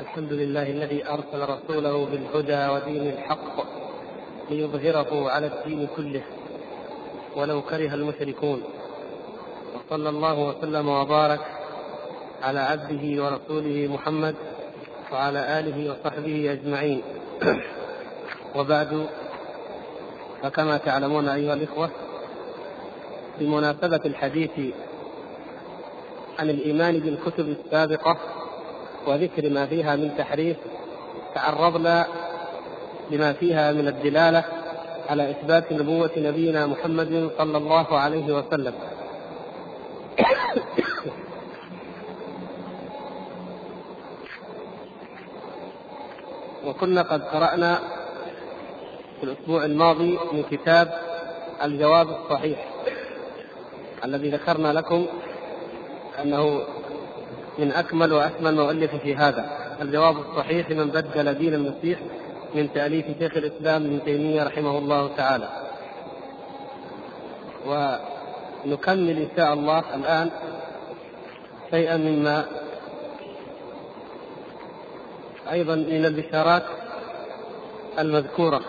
الحمد لله الذي أرسل رسوله بالهدى ودين الحق ليظهره على الدين كله ولو كره المشركون. وصلى الله وسلم وبارك على عبده ورسوله محمد وعلى آله وصحبه أجمعين. وبعد فكما تعلمون أيها الإخوة بمناسبة الحديث عن الإيمان بالكتب السابقة وذكر ما فيها من تحريف تعرضنا لما فيها من الدلالة على إثبات نبوة نبينا محمد صلى الله عليه وسلم. وكنا قد قرأنا في الأسبوع الماضي من كتاب الجواب الصحيح الذي ذكرنا لكم أنه من أكمل وأكمل ما في هذا. الجواب الصحيح لمن بدل دين المسيح من تأليف شيخ الإسلام ابن تيمية رحمه الله تعالى. ونكمل إن شاء الله الآن شيئا مما أيضا من البشارات المذكورة.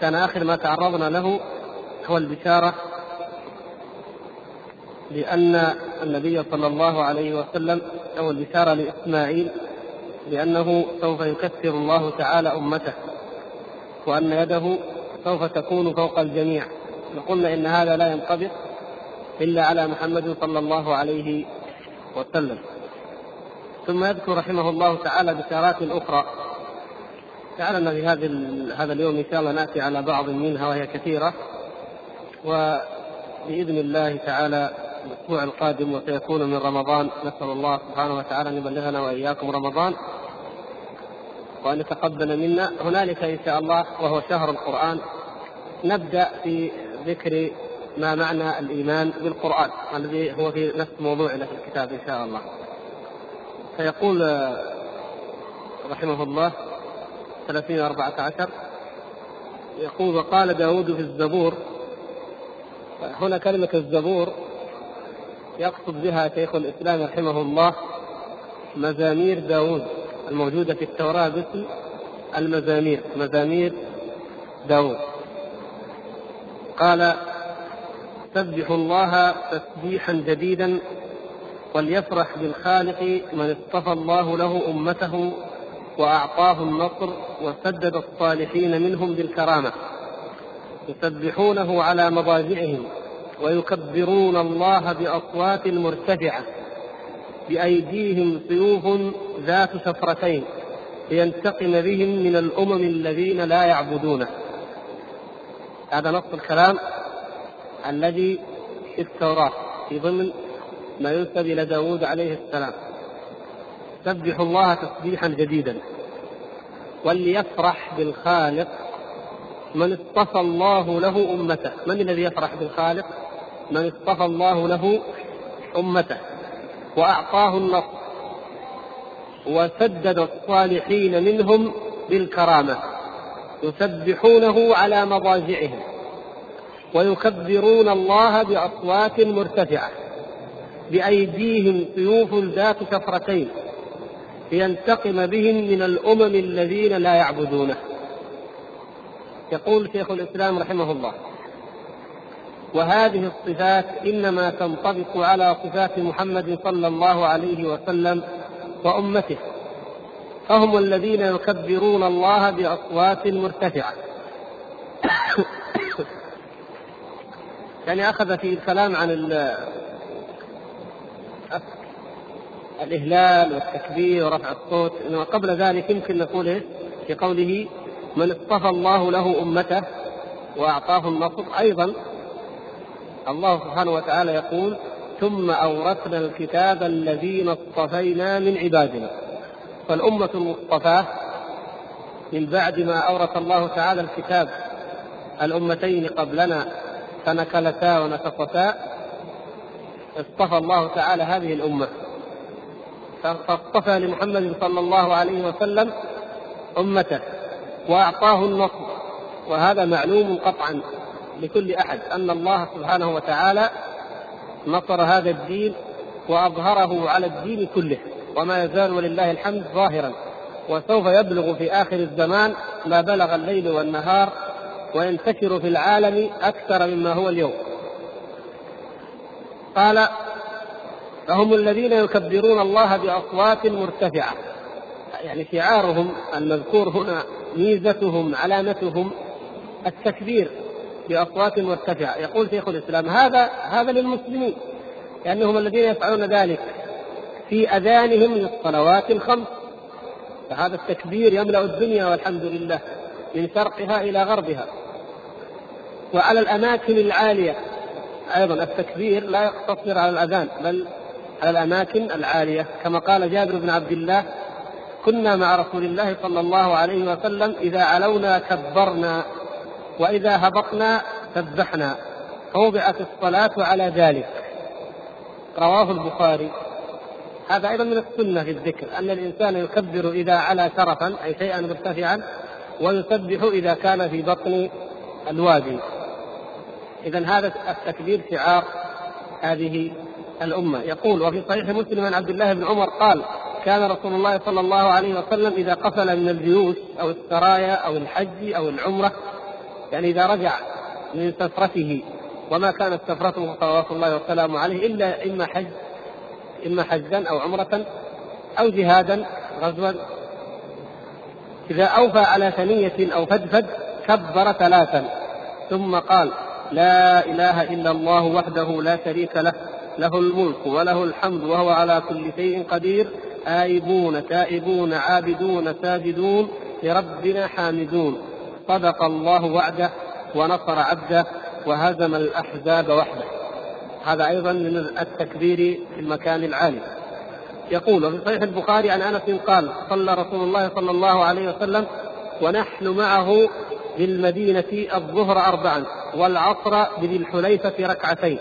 كان آخر ما تعرضنا له هو البشارة لأن النبي صلى الله عليه وسلم أو البشارة لإسماعيل بأنه سوف يكثر الله تعالى أمته وأن يده سوف تكون فوق الجميع. وقلنا إن هذا لا ينطبق إلا على محمد صلى الله عليه وسلم. ثم يذكر رحمه الله تعالى بشارات أخرى. جعلنا في هذا هذا اليوم إن شاء الله نأتي على بعض منها وهي كثيرة. وبإذن الله تعالى الأسبوع القادم وسيكون من رمضان. نسأل الله سبحانه وتعالى أن يبلغنا وإياكم رمضان وأن يتقبل منا. هنالك إن شاء الله وهو شهر القرآن. نبدأ في ذكر ما معنى الإيمان بالقرآن الذي هو في نفس موضوعنا في الكتاب إن شاء الله. فيقول رحمه الله 30 14 يقول وقال داود في الزبور هنا كلمة الزبور يقصد بها شيخ الإسلام رحمه الله مزامير داود الموجودة في التوراة باسم المزامير مزامير داود قال سبحوا الله تسبيحا جديدا وليفرح بالخالق من اصطفى الله له أمته وأعطاه النصر وسدد الصالحين منهم بالكرامة. يسبحونه على مضاجعهم ويكبرون الله بأصوات مرتفعة بأيديهم سيوف ذات شفرتين لينتقم بهم من الأمم الذين لا يعبدونه هذا نص الكلام الذي في التوراة في ضمن ما ينسب إلى داود عليه السلام. سبحوا الله تسبيحا جديدا. وليفرح بالخالق من اصطفى الله له أمته. من الذي يفرح بالخالق؟ من اصطفى الله له أمته وأعطاه النصر وسدد الصالحين منهم بالكرامة يسبحونه على مضاجعهم ويكبرون الله بأصوات مرتفعة بأيديهم سيوف ذات شفرتين لينتقم بهم من الأمم الذين لا يعبدونه. يقول شيخ الإسلام رحمه الله وهذه الصفات إنما تنطبق على صفات محمد صلى الله عليه وسلم وأمته. فهم الذين يكبرون الله بأصوات مرتفعة. يعني أخذ في الكلام عن الإهلال والتكبير ورفع الصوت. إنما قبل ذلك يمكن نقول إيه؟ في قوله من اصطفى الله له أمته وأعطاه النصر. أيضا الله سبحانه وتعالى يقول ثم أورثنا الكتاب الذين اصطفينا من عبادنا. فالأمة المصطفاة من بعد ما أورث الله تعالى الكتاب الأمتين قبلنا فنكلتا ونكصتا اصطفى الله تعالى هذه الأمة. فاصطفى لمحمد صلى الله عليه وسلم أمته وأعطاه النصر وهذا معلوم قطعا. لكل أحد أن الله سبحانه وتعالى نصر هذا الدين وأظهره على الدين كله وما يزال ولله الحمد ظاهرا وسوف يبلغ في آخر الزمان ما بلغ الليل والنهار وينتشر في العالم أكثر مما هو اليوم. قال فهم الذين يكبرون الله بأصوات مرتفعة. يعني شعارهم المذكور هنا ميزتهم علامتهم التكبير. بأصوات مرتفعة. يقول شيخ الإسلام هذا هذا للمسلمين لأنهم الذين يفعلون ذلك في أذانهم للصلوات الخمس. فهذا التكبير يملأ الدنيا والحمد لله من شرقها إلى غربها. وعلى الأماكن العالية أيضا التكبير لا يقتصر على الأذان بل على الأماكن العالية. كما قال جابر بن عبد الله كنا مع رسول الله صلى الله عليه وسلم إذا علونا كبرنا. وإذا هبطنا سبحنا. فوضعت الصلاة على ذلك. رواه البخاري. هذا أيضا من السنة في الذكر أن الإنسان يكبر إذا علا شرفا أي شيئا مرتفعا ويسبح إذا كان في بطن الوادي. إذا هذا التكبير شعار هذه الأمة. يقول وفي صحيح مسلم عن عبد الله بن عمر قال كان رسول الله صلى الله عليه وسلم إذا قفل من الجيوش أو السرايا أو الحج أو العمرة يعني إذا رجع من سفرته وما كانت سفرته صلوات الله وسلامه عليه إلا إما حج إما حجا أو عمرة أو جهادا غزوا. إذا أوفى على ثنية أو فدفد كبر ثلاثا. ثم قال لا إله إلا الله وحده لا شريك له له الملك وله الحمد وهو على كل شيء قدير آيبون تائبون عابدون ساجدون لربنا حامدون. صدق الله وعده ونصر عبده وهزم الأحزاب وحده. هذا أيضا من التكبير في المكان العالي. يقول وفي صحيح البخاري عن أنس قال صلى رسول الله صلى الله عليه وسلم ونحن معه بالمدينة الظهر أربعا والعصر بذي الحليفة ركعتين.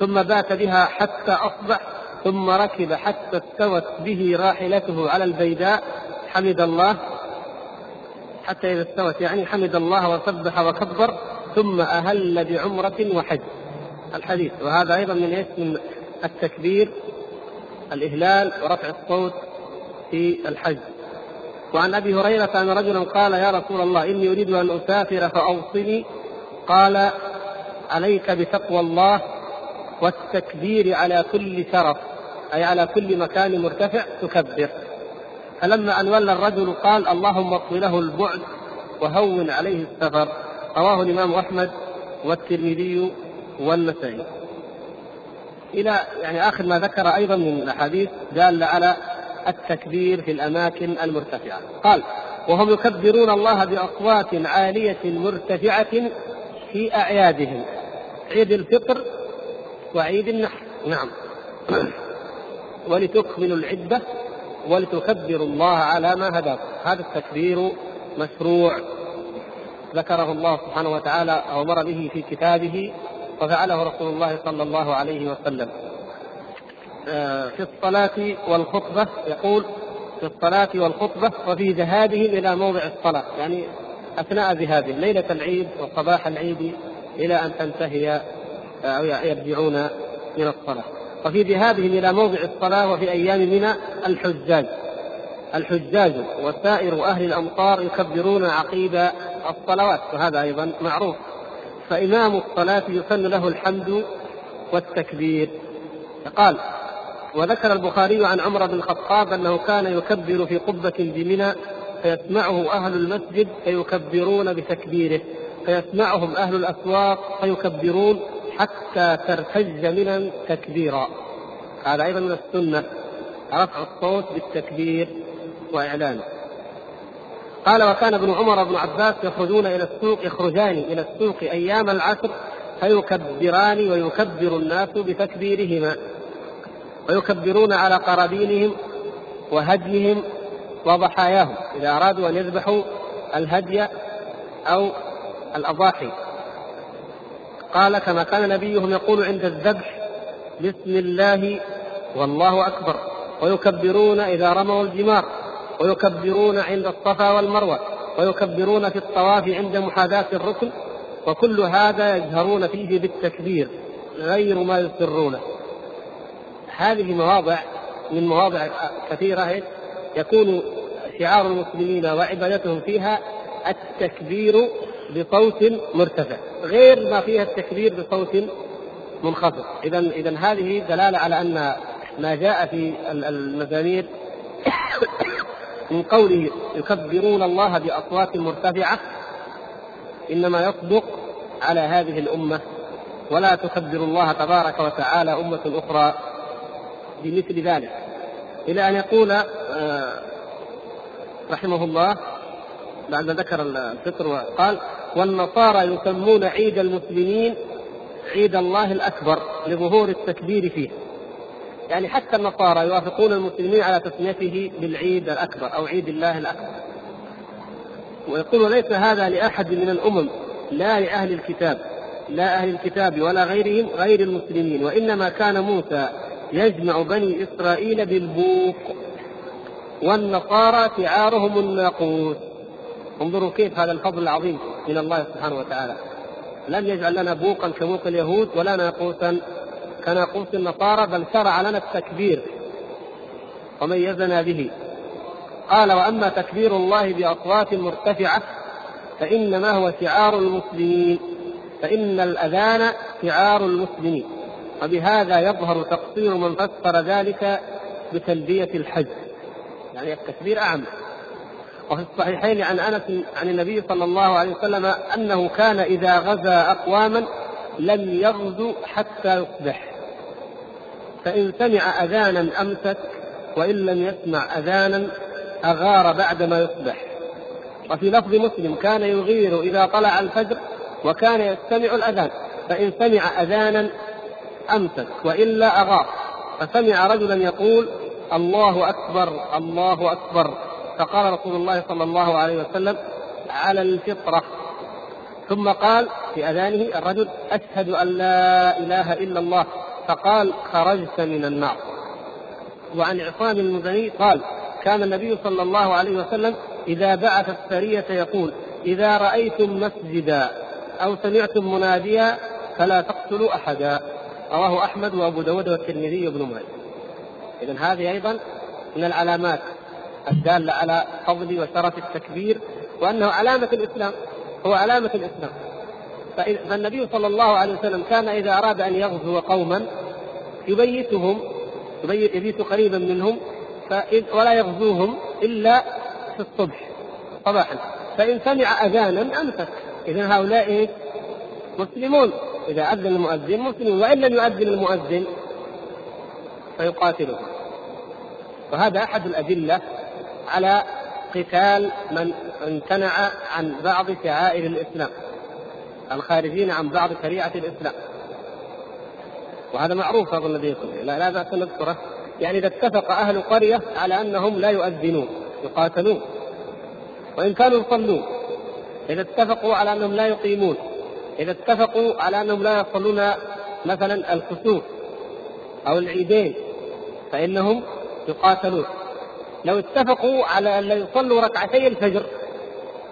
ثم بات بها حتى أصبح ثم ركب حتى استوت به راحلته على البيداء. حمد الله حتى إذا استوت. يعني حمد الله وسبح وكبر ثم أهل بعمرة وحج. الحديث. وهذا أيضا من من التكبير الإهلال ورفع الصوت في الحج. وعن أبي هريرة أن رجلا قال يا رسول الله إني أريد أن أسافر فأوصني. قال عليك بتقوى الله والتكبير على كل شرف أي على كل مكان مرتفع تكبر. فلما أن ولى الرجل قال اللهم اطوي له البعد وهون عليه السفر رواه الإمام أحمد والترمذي والنسائي. إلى يعني آخر ما ذكر أيضا من الأحاديث دالة على التكبير في الأماكن المرتفعة. قال وهم يكبرون الله بأصوات عالية مرتفعة في أعيادهم عيد الفطر وعيد النحر. نعم. ولتكملوا العدة ولتكبروا الله على ما هداكم. هذا التكبير مشروع. ذكره الله سبحانه وتعالى أمر به في كتابه وفعله رسول الله صلى الله عليه وسلم. آه، في الصلاة والخطبة يقول في الصلاة والخطبة وفي ذهابهم إلى موضع الصلاة. يعني أثناء ذهابهم ليلة العيد وصباح العيد إلى أن تنتهي آه، أو يرجعون من الصلاة. وفي ذهابهم إلى موضع الصلاة وفي أيام منى الحجاج. الحجاج وسائر أهل الأمطار يكبرون عقيب الصلوات وهذا أيضا معروف. فإمام الصلاة يسن له الحمد والتكبير. قال وذكر البخاري عن عمر بن الخطاب أنه كان يكبر في قبة بمنى فيسمعه أهل المسجد فيكبرون بتكبيره فيسمعهم أهل الأسواق فيكبرون حتى ترتج منى تكبيرا هذا أيضا من السنة رفع الصوت بالتكبير وإعلانه قال وكان ابن عمر بن عباس يخرجون إلى السوق يخرجان إلى السوق أيام العصر فيكبران ويكبر الناس بتكبيرهما ويكبرون على قرابينهم وهديهم وضحاياهم إذا أرادوا أن يذبحوا الهدي أو الأضاحي. قال كما كان نبيهم يقول عند الذبح بسم الله والله أكبر. ويكبرون إذا رموا الجمار ويكبرون عند الصفا والمروة ويكبرون في الطواف عند محاذاة الركن وكل هذا يجهرون فيه بالتكبير غير ما يسرونه. هذه مواضع من مواضع كثيرة يكون شعار المسلمين وعبادتهم فيها التكبير بصوت مرتفع غير ما فيها التكبير بصوت منخفض. إذا إذا هذه دلالة على أن ما جاء في المزامير من قوله يكبرون الله بأصوات مرتفعة إنما يصدق على هذه الأمة ولا تكبر الله تبارك وتعالى أمة أخرى بمثل ذلك. إلى أن يقول آه، رحمه الله بعد ذكر الفطر وقال والنصارى يسمون عيد المسلمين عيد الله الأكبر لظهور التكبير فيه. يعني حتى النصارى يوافقون المسلمين على تسميته بالعيد الأكبر أو عيد الله الأكبر. ويقول ليس هذا لأحد من الأمم لا لأهل الكتاب لا أهل الكتاب ولا غيرهم غير المسلمين. وإنما كان موسى يجمع بني إسرائيل بالبوق. والنصارى شعارهم الناقوس. انظروا كيف هذا الفضل العظيم من الله سبحانه وتعالى. لم يجعل لنا بوقا كبوق اليهود ولا ناقوسا كناقوس النصارى بل شرع لنا التكبير وميزنا به. قال وأما تكبير الله بأصوات مرتفعة فإنما هو شعار المسلمين فإن الأذان شعار المسلمين وبهذا يظهر تقصير من فسر ذلك بتلبية الحج. يعني التكبير أعم. وفي الصحيحين عن أنس عن النبي صلى الله عليه وسلم أنه كان إذا غزا أقواما لم يغزو حتى يصبح. فإن سمع أذانا أمسك وإن لم يسمع أذانا أغار بعدما يصبح. وفي لفظ مسلم كان يغير إذا طلع الفجر وكان يستمع الأذان. فإن سمع أذانا أمسك والا أغار. فسمع رجلا يقول الله أكبر الله أكبر. فقال رسول الله صلى الله عليه وسلم على الفطرة. ثم قال في أذانه الرجل أشهد أن لا إله إلا الله. فقال خرجت من النار. وعن عصام المزني قال كان النبي صلى الله عليه وسلم إذا بعث السرية يقول إذا رأيتم مسجدا أو سمعتم مناديا فلا تقتلوا أحدا. رواه أحمد وأبو داود والترمذي وابن ماجه. إذا هذه أيضا من العلامات الدالة على فضل وشرف التكبير وأنه علامة الإسلام هو علامة الإسلام. فالنبي صلى الله عليه وسلم كان إذا أراد أن يغزو قوما يبيتهم يبيت قريبا منهم ولا يغزوهم إلا في الصبح صباحا. فإن سمع أذانا أمسك. إذا هؤلاء؟ مسلمون. إذا أذن المؤذن مسلمون وإن لم يؤذن المؤذن فيقاتلهم. وهذا أحد الأدلة على قتال من امتنع عن بعض شعائر الإسلام الخارجين عن بعض شريعة الإسلام. وهذا معروف اظن لديكم لا, لا بأس نذكره. يعني إذا اتفق أهل قريه على أنهم لا يؤذنون يقاتلون وإن كانوا يصلون. إذا اتفقوا على أنهم لا يقيمون إذا اتفقوا على أنهم لا يصلون مثلا الكسوف أو العيدين فإنهم يقاتلون. لو اتفقوا على أن لا يصلوا ركعتي الفجر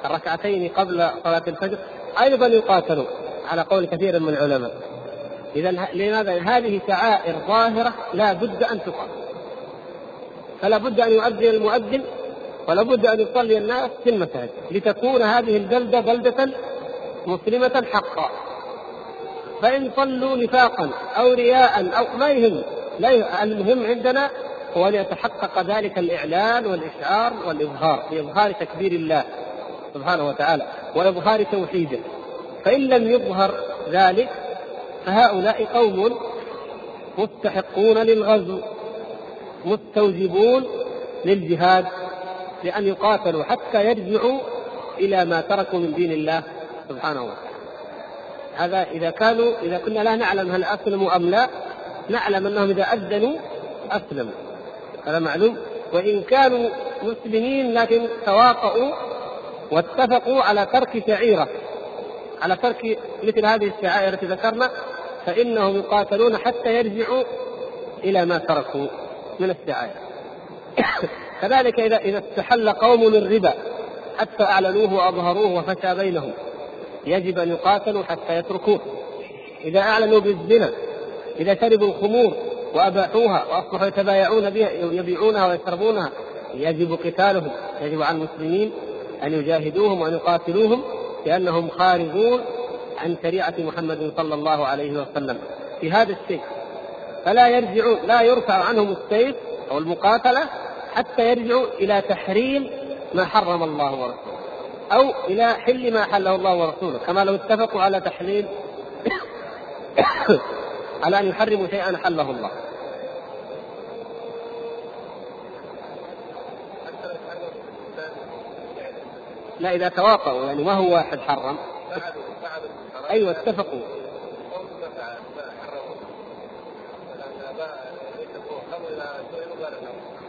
الركعتين قبل صلاة الفجر أيضا يقاتلون على قول كثير من العلماء. إذا لماذا؟ هذه شعائر ظاهرة لا بد أن تقام. فلا بد أن يؤذن المؤذن ولا بد أن يصلي الناس في المساجد لتكون هذه البلدة بلدة مسلمة حقا. فإن صلوا نفاقا أو رياء أو ما يهم لا المهم عندنا هو أن يتحقق ذلك الإعلان والإشعار والإظهار بإظهار تكبير الله سبحانه وتعالى وإظهار توحيده. فإن لم يظهر ذلك فهؤلاء قوم مستحقون للغزو مستوجبون للجهاد لأن يقاتلوا حتى يرجعوا إلى ما تركوا من دين الله سبحانه وتعالى. هذا إذا كانوا إذا كنا لا نعلم هل أسلموا أم لا نعلم أنهم إذا أذنوا أسلموا. هذا معلوم. وإن كانوا مسلمين لكن تواطؤوا واتفقوا على ترك شعيرة. على ترك مثل هذه الشعائر التي ذكرنا فإنهم يقاتلون حتى يرجعوا إلى ما تركوا من الشعائر. كذلك إذا إذا استحل قوم الربا حتى أعلنوه وأظهروه وفشى بينهم يجب أن يقاتلوا حتى يتركوه. إذا أعلنوا بالزنا إذا شربوا الخمور وأباحوها وأصبحوا يتبايعون بها يبيعونها ويشربونها يجب قتالهم يجب على المسلمين أن يجاهدوهم وأن يقاتلوهم لأنهم خارجون عن شريعة محمد صلى الله عليه وسلم. في هذا الشيء فلا يرجعون لا يرفع عنهم السيف أو المقاتلة حتى يرجعوا إلى تحريم ما حرم الله ورسوله أو إلى حل ما حله الله ورسوله كما لو اتفقوا على تحليل على أن يحرموا شيئا حله الله. لا إذا تواطؤوا يعني ما هو واحد حرم. أيوة اتفقوا.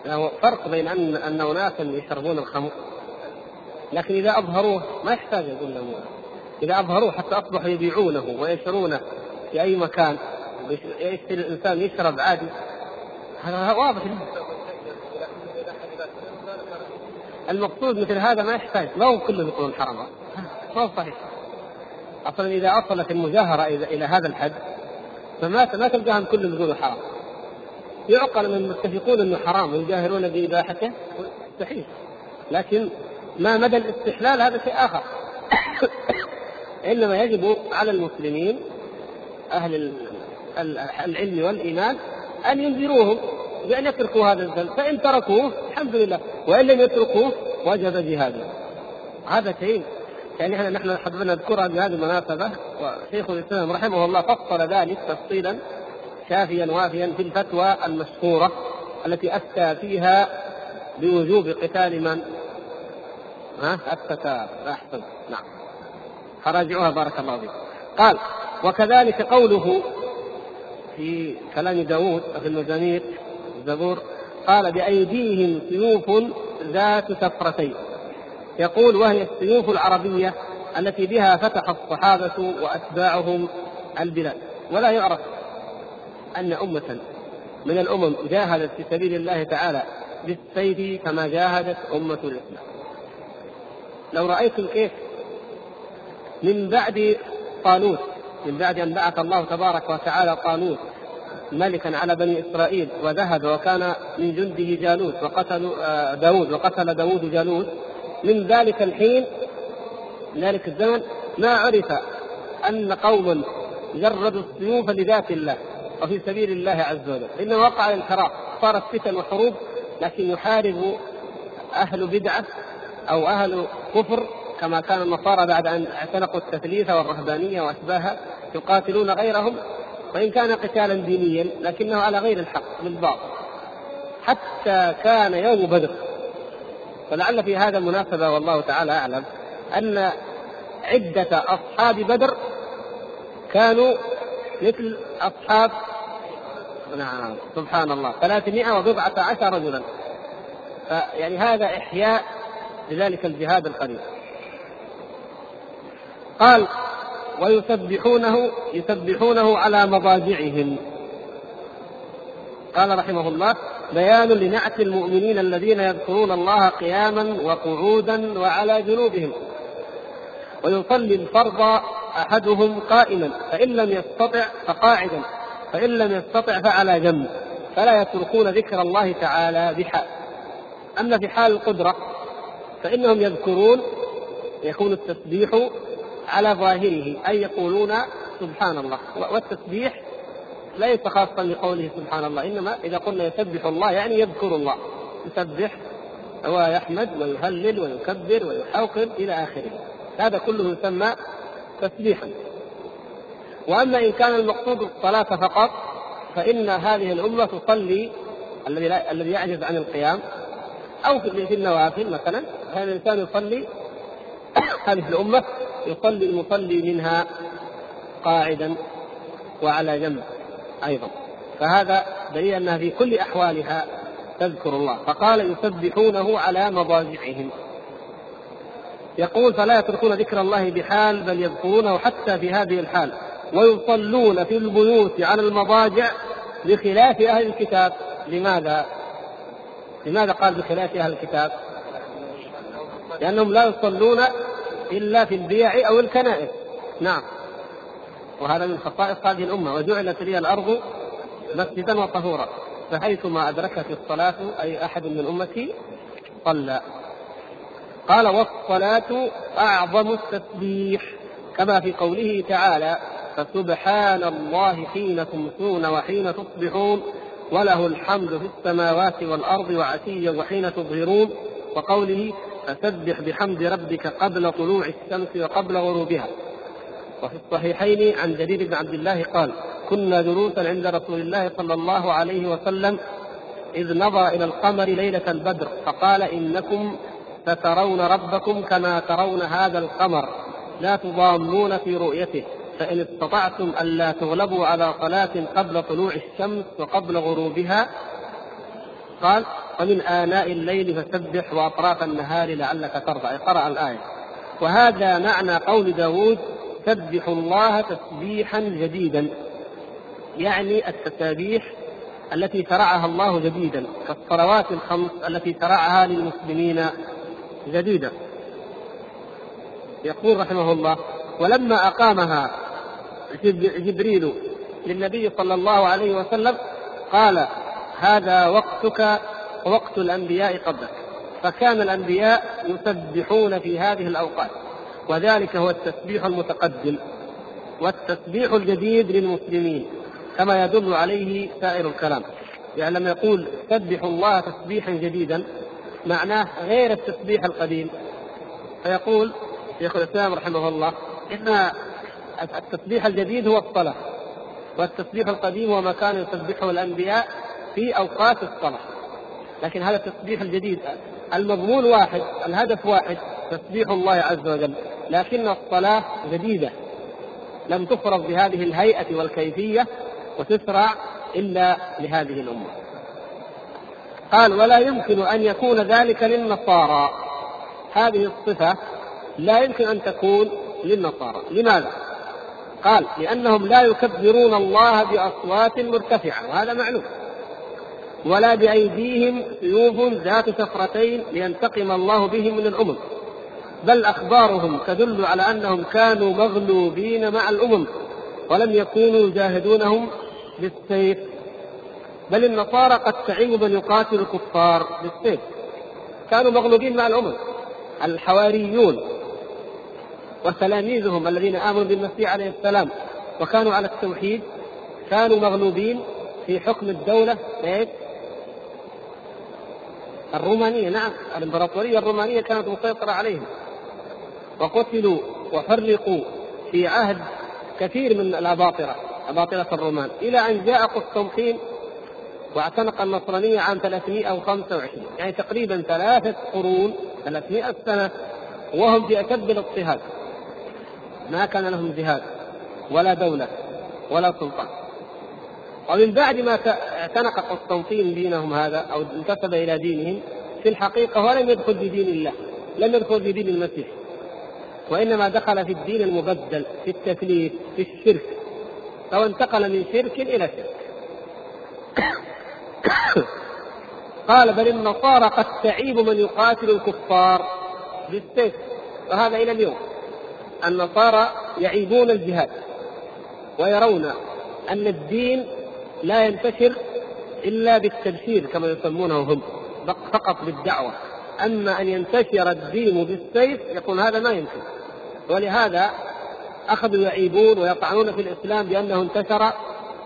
هو فرق بين أن أن أناسا يشربون الخمر. لكن إذا أظهروه ما يحتاج يقول لهم. إذا أظهروه حتى أصبحوا يبيعونه ويشترونه في أي مكان يشتري الإنسان يشرب عادي. هذا واضح. المقصود مثل هذا ما يحتاج. ما هو كلهم يقولون حرام ما هو صحيح. أصلا إذا وصلت المجاهرة إلى هذا الحد فما ما تلقاهم كلهم يقولوا حرام. يعقل من متفقون إنه حرام ويجاهرون بإباحته. مستحيل لكن ما مدى الاستحلال هذا شيء آخر. إنما يجب على المسلمين أهل العلم والإيمان أن ينذروهم بأن يتركوا هذا الذنب فإن تركوه الحمد لله. وإن لم يتركوه وجب جهاده هذا شيء. يعني إحنا نحن حبينا نذكرها بهذه المناسبة وشيخ الإسلام رحمه الله فصل ذلك تفصيلا شافيا وافيا في الفتوى المشهورة التي أفتى فيها بوجوب قتال من؟ ها؟ التتار احسن نعم. فراجعوها بارك الله فيك. قال وكذلك قوله في كلام داوود في المزامير الزبور قال بأيديهم سيوف ذات سفرتين. يقول وهي السيوف العربية التي بها فتح الصحابة وأتباعهم البلاد. ولا يعرف أن أمة من الأمم جاهدت في سبيل الله تعالى بالسيف كما جاهدت أمة الإسلام. لو رأيتم كيف من بعد طالوت من بعد أن بعث الله تبارك وتعالى طالوت ملكا على بني إسرائيل وذهب وكان من جنده جالوت آه، داود وقتل داود جالوت. من ذلك الحين ذلك الزمن ما عرف أن قوما جردوا السيوف لذات الله وفي سبيل الله عز وجل. إنما وقع الانحراف صارت فتن وحروب لكن يحارب أهل بدعة أو أهل كفر كما كان النصارى بعد أن اعتنقوا التثليث والرهبانية وأشباهها يقاتلون غيرهم وإن كان قتالا دينيا لكنه على غير الحق بالباطل. حتى كان يوم بدر. فلعل في هذا المناسبة والله تعالى أعلم أن عدة أصحاب بدر كانوا مثل أصحاب نعم سبحان الله 300 وبضعة عشر رجلا. فيعني هذا إحياء لذلك الجهاد القريب. قال ويسبحونه يسبحونه على مضاجعهم. قال رحمه الله بيان لنعت المؤمنين الذين يذكرون الله قياما وقعودا وعلى جنوبهم. ويصلي الفرض أحدهم قائما فإن لم يستطع فقاعدا فإن لم يستطع فعلى جنب فلا يتركون ذكر الله تعالى بحال. أما في حال القدرة فإنهم يذكرون يكون التسبيح على ظاهره أي يقولون سبحان الله والتسبيح ليس خاصا بقوله سبحان الله إنما إذا قلنا يسبح الله يعني يذكر الله. يسبح ويحمد ويهلل ويكبر ويحوقب إلى آخره. هذا كله يسمى تسبيحا. وأما إن كان المقصود الصلاة فقط فإن هذه الأمة تصلي الذي الذي يعجز عن القيام أو في النوافل مثلا هذا الإنسان يصلي هذه الأمة يصلي المصلي منها قاعدا وعلى جنب أيضا. فهذا دليل أنها في كل أحوالها تذكر الله. فقال يسبحونه على مضاجعهم. يقول فلا يتركون ذكر الله بحال بل يذكرونه حتى في هذه الحال. ويصلون في البيوت على المضاجع بخلاف أهل الكتاب. لماذا؟ لماذا قال بخلاف أهل الكتاب؟ لأنهم لا يصلون إلا في البيع أو الكنائس. نعم. وهذا من خصائص هذه الأمة وجعلت لي الأرض مسجدا وطهورا فحيثما أدركت الصلاة أي أحد من أمتي صلى. قال والصلاة أعظم التسبيح كما في قوله تعالى فسبحان الله حين تمسون وحين تصبحون وله الحمد في السماوات والأرض وعشيا وحين تظهرون. وقوله فسبح بحمد ربك قبل طلوع الشمس وقبل غروبها. وفي الصحيحين عن جرير بن عبد الله قال كنا جلوسا عند رسول الله صلى الله عليه وسلم إذ نظر إلى القمر ليلة البدر فقال إنكم سترون ربكم كما ترون هذا القمر لا تضامون في رؤيته فإن استطعتم ألا تغلبوا على صلاة قبل طلوع الشمس وقبل غروبها قال ومن آناء الليل فسبح وأطراف النهار لعلك ترضى. قرأ الآية. وهذا معنى قول داود سبحوا الله تسبيحا جديدا. يعني التسابيح التي شرعها الله جديدا كالصلوات الخمس التي شرعها للمسلمين جديدا يقول رحمه الله ولما أقامها جبريل للنبي صلى الله عليه وسلم قال هذا وقتك ووقت الأنبياء قبلك. فكان الأنبياء يسبحون في هذه الأوقات. وذلك هو التسبيح المتقدم والتسبيح الجديد للمسلمين كما يدل عليه سائر الكلام. يعني لما يقول سبحوا الله تسبيحا جديدا معناه غير التسبيح القديم. فيقول شيخ الإسلام رحمه الله إن التسبيح الجديد هو الصلاة والتسبيح القديم هو ما كان يسبحه الأنبياء في أوقات الصلاة. لكن هذا التسبيح الجديد المضمون واحد الهدف واحد تسبيح الله عز وجل. لكن الصلاة جديدة. لم تفرض بهذه الهيئة والكيفية وتشرع إلا لهذه الأمة. قال ولا يمكن أن يكون ذلك للنصارى. هذه الصفة لا يمكن أن تكون للنصارى. لماذا؟ قال لأنهم لا يكبرون الله بأصوات مرتفعة. وهذا معلوم. ولا بأيديهم سيوف ذات شفرتين لينتقم الله بهم من الأمم. بل أخبارهم تدل على أنهم كانوا مغلوبين مع الأمم ولم يكونوا يجاهدونهم بالسيف. بل النصارى قد تعيبوا من يقاتل الكفار بالسيف. كانوا مغلوبين مع الأمم الحواريون وتلاميذهم الذين آمنوا بالمسيح عليه السلام وكانوا على التوحيد كانوا مغلوبين في حكم الدولة إيش؟ الرومانية نعم الإمبراطورية الرومانية كانت مسيطرة عليهم. وقتلوا وفرقوا في عهد كثير من الأباطرة أباطرة الرومان. إلى أن جاء قسطنطين واعتنق النصرانية عام 325 يعني تقريبا ثلاثة قرون 300 سنة وهم في اشد الاضطهاد. ما كان لهم جهاد ولا دولة ولا سلطان. ومن بعد ما اعتنق قسطنطين دينهم هذا أو انتسب إلى دينهم في الحقيقة هو لم يدخل في دين الله لم يدخل في دين المسيح وإنما دخل في الدين المبدل في التثليث في الشرك أو انتقل من شرك إلى شرك. قال بل النصارى قد تعيب من يقاتل الكفار بالسيف. وهذا إلى اليوم. النصارى يعيبون الجهاد ويرون أن الدين لا ينتشر إلا بالتبشير كما يسمونه هم فقط بالدعوة. أما أن ينتشر الدين بالسيف يقول هذا ما يمكن. ولهذا أخذوا يعيبون ويطعنون في الإسلام بأنه انتشر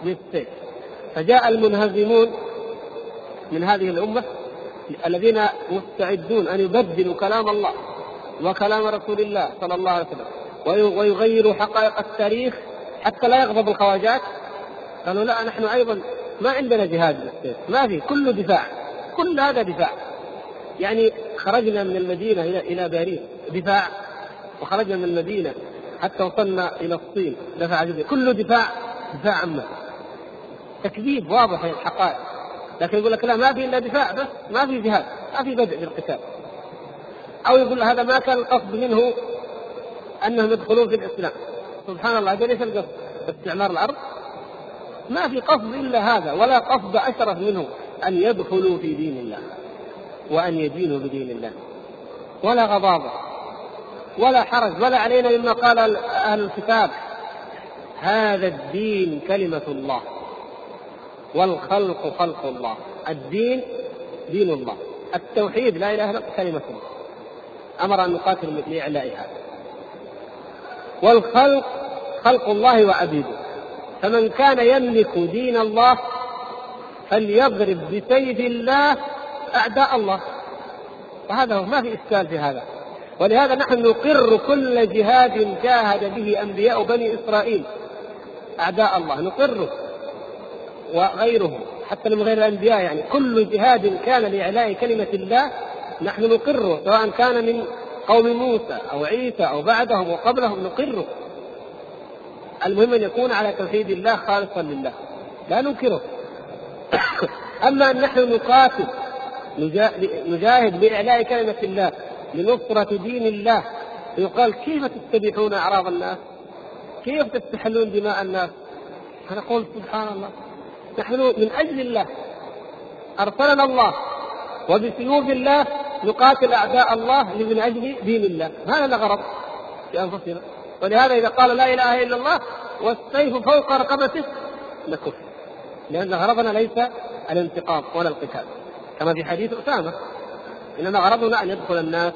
بالسيف. فجاء المنهزمون من هذه الأمة الذين مستعدون أن يبدلوا كلام الله وكلام رسول الله صلى الله عليه وسلم ويغيروا حقائق التاريخ حتى لا يغضب الخواجات. قالوا لا نحن أيضا ما عندنا جهاد بالسيف ما في كله دفاع. كل هذا دفاع. يعني خرجنا من المدينة إلى إلى باريس. دفاع. وخرجنا من المدينة. حتى وصلنا إلى الصين. دفع جزء. كله دفاع. دفاع عما تكذيب واضح الحقائق لكن يقول لك لا ما في إلا دفاع بس. ما في جهاد. ما في بدء في القتال أو يقول هذا ما كان القصد منه أنهم يدخلون في الإسلام. سبحان الله هذا ليس القصد. استعمار الأرض. ما في قصد إلا هذا ولا قصد أشرف منه أن يدخلوا في دين الله وأن يدينوا بدين الله. ولا غضاضة ولا حرج ولا علينا مما قال أهل الكتاب. هذا الدين كلمة الله والخلق خلق الله. الدين دين الله التوحيد لا إله إلا الله كلمة الله. أمر أن نقاتل لاعلائها والخلق خلق الله وعبيده فمن كان يملك دين الله فليضرب بسيف الله أعداء الله. وهذا هو ما في إشكال في هذا. ولهذا نحن نقر كل جهاد جاهد به أنبياء بني إسرائيل أعداء الله نقره. وغيرهم حتى من غير الأنبياء يعني. كل جهاد كان لإعلاء كلمة الله نحن نقره سواء كان من قوم موسى أو عيسى أو بعدهم وقبلهم نقره. المهم أن يكون على توحيد الله خالصا لله. لا ننكره. أما أن نحن نقاتل نجاهد لاعلاء كلمة الله لنصرة دين الله يقال كيف تستبيحون أعراض الناس؟ كيف تستحلون دماء الناس؟ فنقول سبحان الله. نحن من أجل الله. أرسلنا الله. وبسيوف الله نقاتل أعداء الله من أجل دين الله. هذا الغرض في أنفسنا. ولهذا إذا قال لا إله إلا الله والسيف فوق رقبته نكف لأن غرضنا ليس الانتقام ولا القتال. كما في حديث أسامة. إنما غرضنا أن يدخل الناس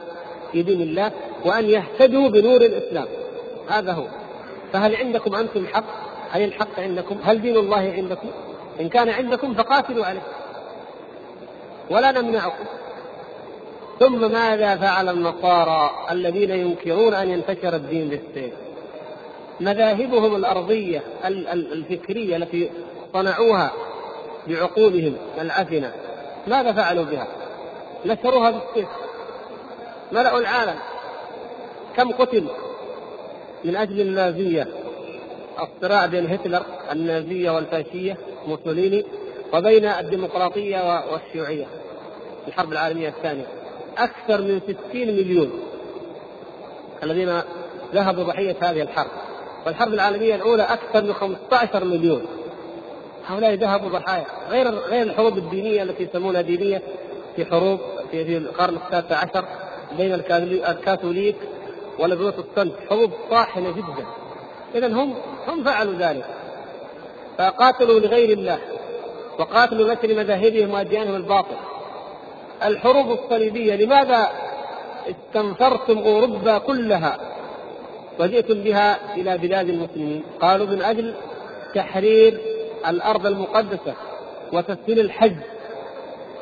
في دين الله وأن يهتدوا بنور الإسلام. هذا هو. فهل عندكم أنتم حق؟ هل الحق عندكم؟ هل دين الله عندكم؟ إن كان عندكم فقاتلوا عليه. ولا نمنعكم. ثم ماذا فعل النصارى الذين ينكرون أن ينتشر الدين بالسيف؟ مذاهبهم الأرضية الفكرية التي صنعوها بعقولهم العفنه ماذا فعلوا بها؟ نشروها بالسيف. ملأوا العالم. كم قتل؟ من أجل النازية. الصراع بين هتلر النازية والفاشية موسوليني وبين الديمقراطية والشيوعية. في الحرب العالمية الثانية. أكثر من 60 مليون الذين ذهبوا ضحية هذه الحرب. والحرب العالمية الأولى أكثر من 15 مليون. هؤلاء ذهبوا ضحايا. غير غير الحروب الدينية التي يسمونها دينية في حروب في, القرن السادس عشر بين الكاثوليك والبروتستانت. حروب طاحنة جدا. اذا هم هم فعلوا ذلك. فقاتلوا لغير الله وقاتلوا لأجل مذاهبهم وأديانهم الباطل الحروب الصليبية لماذا استنفرتم أوروبا كلها وجئتم بها إلى بلاد المسلمين؟ قالوا من أجل تحرير الأرض المقدسة وتسهيل الحج.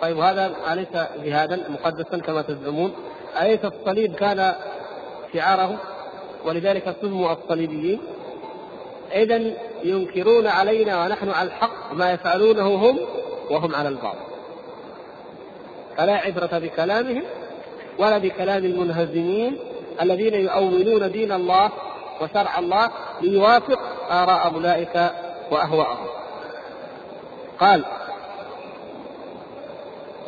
طيب هذا أليس جهادا مقدسا كما تزعمون؟ أليس الصليب كان شعاره؟ ولذلك سموا الصليبيين. إذا ينكرون علينا ونحن على الحق ما يفعلونه هم وهم على الباطل. فلا عبرة بكلامهم ولا بكلام المنهزمين الذين يؤولون دين الله وشرع الله ليوافق آراء أولئك وأهواءهم. قال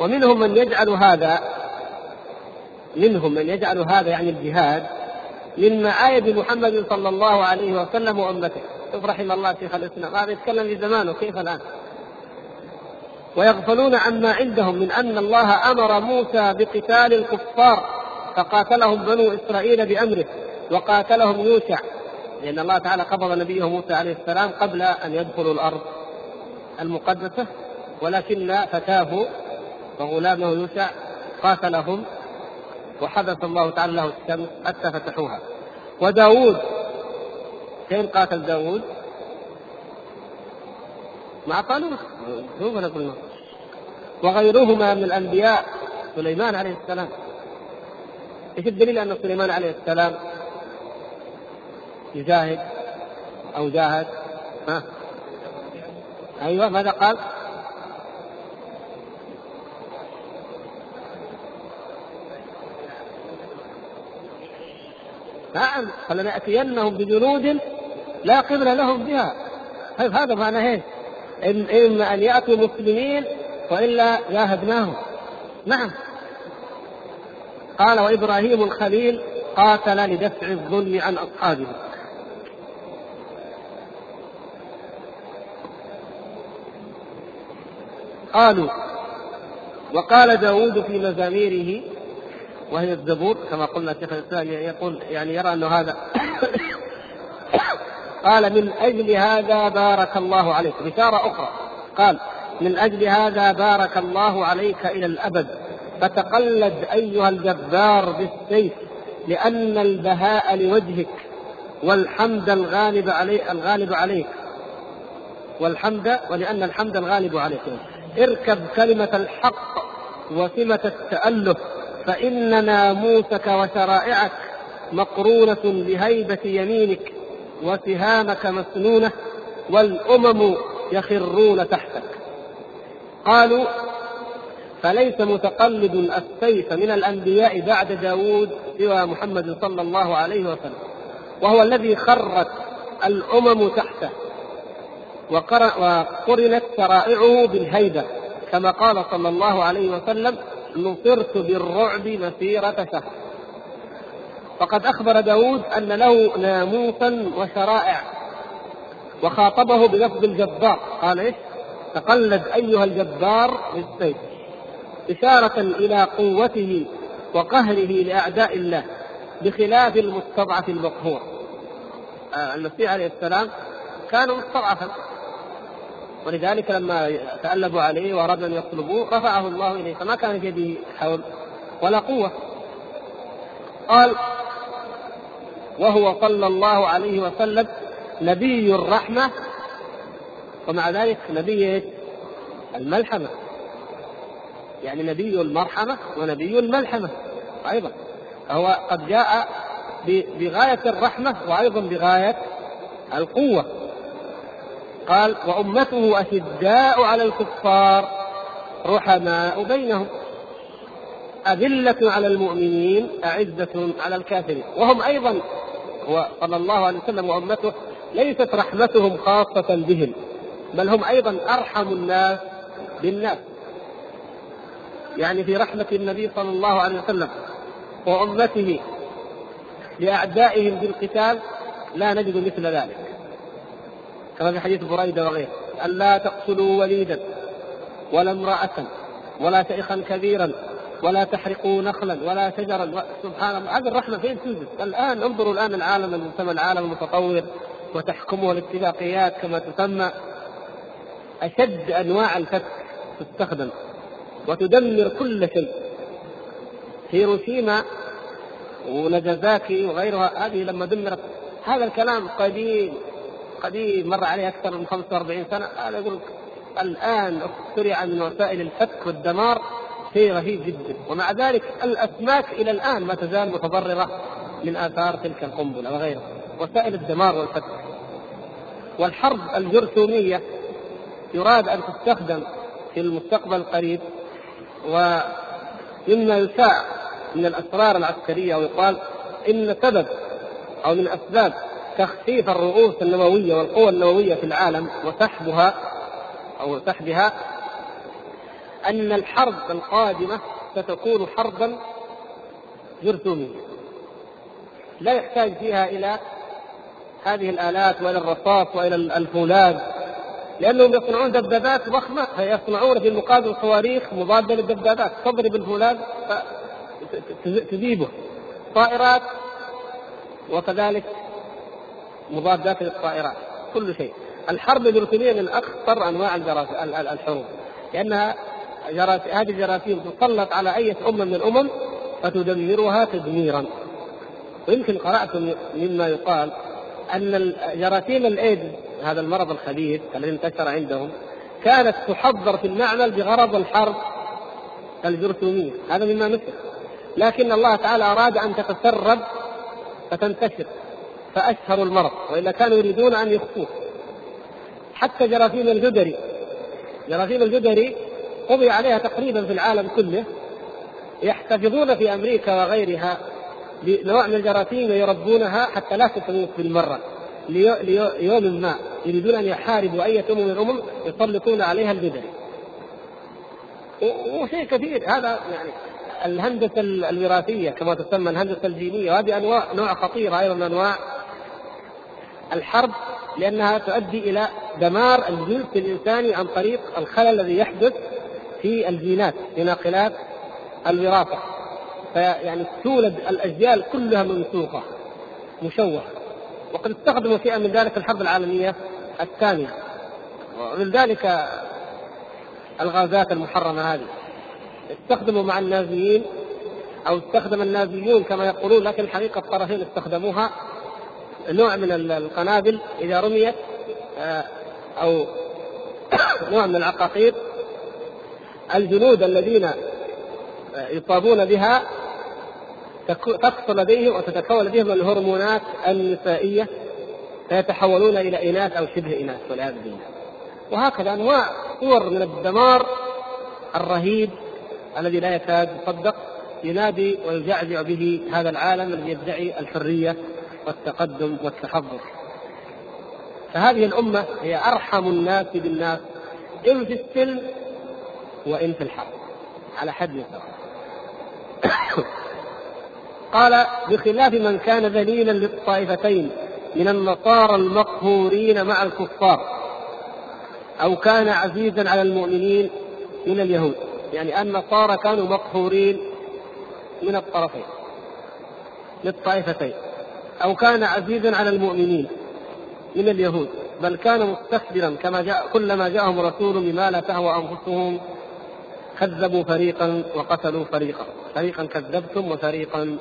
ومنهم من يجعل هذا منهم من يجعل هذا يعني الجهاد من معايب محمد صلى الله عليه وسلم وأمته. شوف رحم الله شيخ الإسلام هذا يتكلم في زمانه كيف الآن؟ ويغفلون عما عندهم من أن الله أمر موسى بقتال الكفار فقاتلهم بنو إسرائيل بأمره وقاتلهم يوشع لأن الله تعالى قبض نبيه موسى عليه السلام قبل أن يدخلوا الأرض المقدسة ولكن فتاه وغلامه يوشع قاتلهم وحدث الله تعالى له الشمس حتى فتحوها. وداود فين قاتل داود؟ مع شوف نقول وغيرهما من الأنبياء سليمان عليه السلام إيش الدليل أن سليمان عليه السلام يجاهد أو جاهد ها أيوه ماذا قال؟ نعم فلنأتينهم بجنود لا قبل لهم بها طيب هذا معناه إيش؟ اما أن يأتوا مسلمين وإلا جاهدناهم. نعم. قال وإبراهيم الخليل قاتل لدفع الظلم عن أصحابه. قالوا وقال داود في مزاميره وهي الزبور كما قلنا شيخ الإسلام يقول يعني يرى انه هذا قال من أجل هذا بارك الله عليك. بشارة أخرى. قال من أجل هذا بارك الله عليك إلى الأبد. فتقلد أيها الجبار بالسيف لأن البهاء لوجهك والحمد الغالب علي الغالب عليك. والحمد ولأن الحمد الغالب عليك. اركب كلمة الحق وسمة التألف فإن ناموسك وشرائعك مقرونة بهيبة يمينك. وسهامك مسنونة والأمم يخرون تحتك. قالوا فليس متقلد السيف من الأنبياء بعد داود سوى محمد صلى الله عليه وسلم وهو الذي خرت الأمم تحته وقرنت شرائعه بالهيبة كما قال صلى الله عليه وسلم نصرت بالرعب مسيرة شهر. فقد أخبر داود أن له ناموسا وشرائع وخاطبه بلفظ الجبار. قال إيش؟ تقلد أيها الجبار بالسيف إشارة إلى قوته وقهره لأعداء الله بخلاف المستضعف المقهور. آه، المسيح عليه السلام كان مستضعفا. ولذلك لما تألبوا عليه وأرادوا أن يطلبوه رفعه الله إليه فما كان في يده حول ولا قوة. قال وهو صلى الله عليه وسلم نبي الرحمة ومع ذلك نبي الملحمة. يعني نبي المرحمة ونبي الملحمة أيضا. فهو قد جاء بغاية الرحمة وأيضا بغاية القوة. قال وأمته أشداء على الكفار رحماء بينهم. أذلة على المؤمنين أعزة على الكافرين. وهم أيضا صلى الله عليه وسلم وأمته ليست رحمتهم خاصة بهم بل هم أيضا أرحم الناس بالناس. يعني في رحمة النبي صلى الله عليه وسلم وأمته لأعدائهم بالقتال لا نجد مثل ذلك. كما في حديث بريدة وغيره أن لا تقتلوا وليدا ولا امرأة ولا شيخا كبيرا ولا تحرقوا نخلا ولا شجرا. سبحان الله. هذه الرحمة فين توجد؟ الآن انظروا الآن العالم المسمى العالم المتطور وتحكمه الاتفاقيات كما تسمى. أشد أنواع الفتك تستخدم وتدمر كل شيء. هيروشيما ونجازاكي وغيرها هذه لما دمرت. هذا الكلام قديم قديم مر عليه أكثر من 45 سنة. هذا يقول الآن اخترع من وسائل الفك والدمار شيء رهيب جدا. ومع ذلك الأسماك إلى الآن ما تزال متضررة من آثار تلك القنبلة وغيرها. وسائل الدمار والفك والحرب الجرثومية يراد أن تستخدم في المستقبل القريب ومما يشاع من الأسرار العسكرية ويقال إن سبب أو من أسباب تخفيف الرؤوس النووية والقوى النووية في العالم وسحبها أو سحبها أن الحرب القادمة ستكون حربا جرثومية. لا يحتاج فيها إلى هذه الآلات وإلى الرصاص وإلى الفولاذ لأنهم يصنعون دبابات ضخمة. فيصنعون في المقابل صواريخ مضادة للدبابات. تضرب الفولاذ تذيبه. طائرات وكذلك مضادات للطائرات. كل شيء. الحرب الجرثومية من أخطر أنواع الحروب. لأنها هذه الجراثيم تسلط على أي امه من الأمم فتدمرها تدميرا. ويمكن قرأتم مما يقال أن جراثيم الإيدز هذا المرض الخبيث الذي انتشر عندهم كانت تحضر في المعمل بغرض الحرب الجرثومية. هذا مما نسخ لكن الله تعالى أراد أن تتسرب فتنتشر فأشهروا المرض. وإلا كانوا يريدون أن يخفوه. حتى جراثيم الجدري. جراثيم الجدري قضي عليها تقريبا في العالم كله يحتفظون في أمريكا وغيرها بنوع من الجراثيم يربونها حتى لا تموت بالمرة ليوم ما. يريدون أن يحاربوا أي أمم من الأمم يسلطون عليها البدع وشيء كثير. هذا يعني الهندسة الوراثية كما تسمى الهندسة الجينية. وهذه أنواع نوع خطير أيضا من أنواع الحرب لأنها تؤدي إلى دمار الجنس الإنساني عن طريق الخلل الذي يحدث في الجينات في ناقلات الوراثة. فيعني تولد الأجيال كلها ممسوخه مشوهة. وقد استخدموا شيئا من ذلك الحرب العالمية الثانية. ولذلك الغازات المحرمة هذه. استخدموا مع النازيين أو استخدم النازيون كما يقولون لكن الحقيقة الطرفين استخدموها. نوع من القنابل إذا رميت آه، أو نوع من العقاقير. الجنود الذين آه، يصابون بها تقصر لديهم وتتكون لديهم الهرمونات النسائية فيتحولون إلى إناث أو شبه إناث والعياذ بالله. وهكذا أنواع صور من الدمار الرهيب الذي لا يكاد يصدق ينادي ويجعجع به هذا العالم الذي يدعي الحرية والتقدم والتحضر. فهذه الأمة هي أرحم الناس بالناس. إن في السلم وإن في الحرب على حد سواء قال بخلاف من كان ذليلا للطائفتين من النصارى المقهورين مع الكفار أو كان عزيزا على المؤمنين من اليهود. يعني النصارى كانوا مقهورين من الطرفين للطائفتين. أو كان عزيزا على المؤمنين من اليهود بل كان مستكبرا كما جاء كلما جاءهم رسول بما لا تهوى أنفسهم كذبوا فريقا وقتلوا فريقا. فريقا كذبتم وفريقا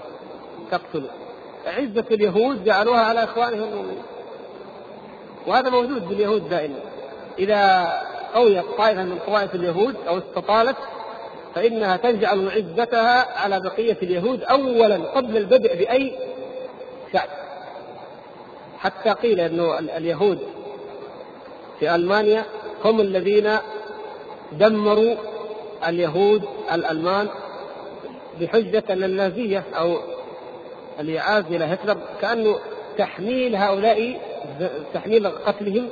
تقتلوا. عزة اليهود جعلوها على إخوانهم. المؤمنين وهذا موجود باليهود دائما. إذا قويت طائفة من طوائف اليهود أو استطالت فإنها تجعل عزتها على بقية اليهود أولا قبل البدء بأي شعب حتى قيل أنه اليهود في ألمانيا هم الذين دمروا اليهود الألمان بحجة أن النازية أو الإعاز إلى هتلر كأنه تحميل هؤلاء تحميل قتلهم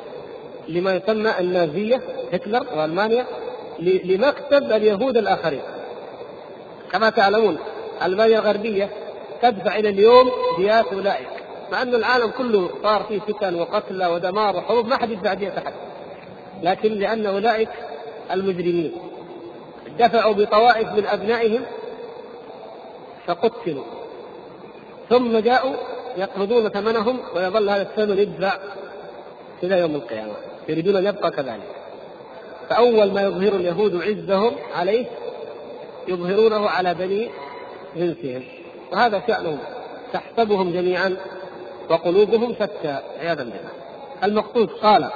لما يسمى النازية هتلر وألمانيا لمكتب اليهود الآخرين. كما تعلمون ألمانيا الغربية تدفع إلى اليوم ديات أولئك. مع أن العالم كله صار فيه فتن وقتل ودمار وحروب ما حد يدفع دية أحد. لكن لأن أولئك المجرمين. دفعوا بطوائف من أبنائهم فقتلوا. ثم جاءوا يقبضون ثمنهم ويظل هذا الثمن يدفع إلى يوم القيامة. يريدون أن يبقى كذلك. فأول ما يظهر اليهود عزهم عليه يظهرونه على بني جنسهم. وهذا شأنهم تحسبهم جميعا وقلوبهم شتى عياذا بالله. المقصود قال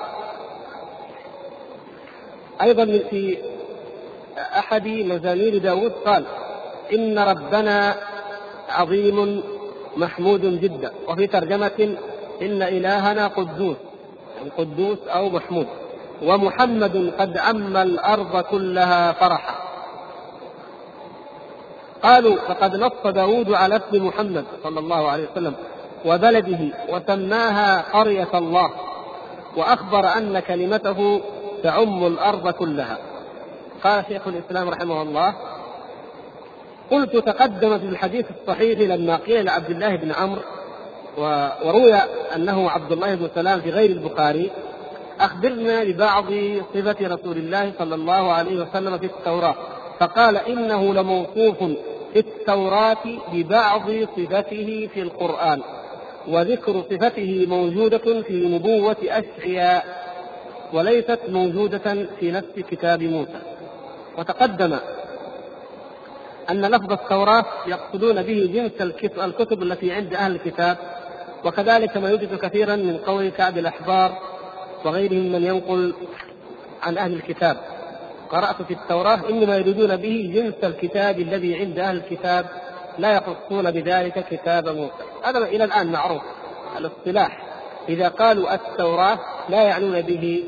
أيضا في أحد مزامير داود قال إن ربنا عظيم محمود جدا. وفي ترجمة إن إلهنا قدوس يعني قدوس أو محمود. ومحمد قد عم الأرض كلها فرحا. قالوا فقد نص داود على اسم محمد صلى الله عليه وسلم وبلده وسماها قرية الله وأخبر أن كلمته تعم الأرض كلها. قال شيخ الإسلام رحمه الله قلت تقدم في الحديث الصحيح لما قيل لعبد الله بن عمرو وروي أنه عبد الله بن سلام في غير البخاري أخبرنا ببعض صفة رسول الله صلى الله عليه وسلم في التوراة فقال إنه لموصوف في التوراة ببعض صفته في القرآن وذكر صفته موجودة في نبوة أشعياء وليست موجودة في نفس كتاب موسى. وتقدم أن لفظ التوراة يقصدون به جنس الكتب التي عند أهل الكتاب وكذلك ما يوجد كثيرا من قول كعب الأحبار وغيرهم من ينقل عن أهل الكتاب. قرأت في التوراة إنما يريدون به جنس الكتاب الذي عند أهل الكتاب لا يخصون بذلك كتاب موسى. هذا إلى الآن معروف الاصطلاح. إذا قالوا التوراة لا يعنون به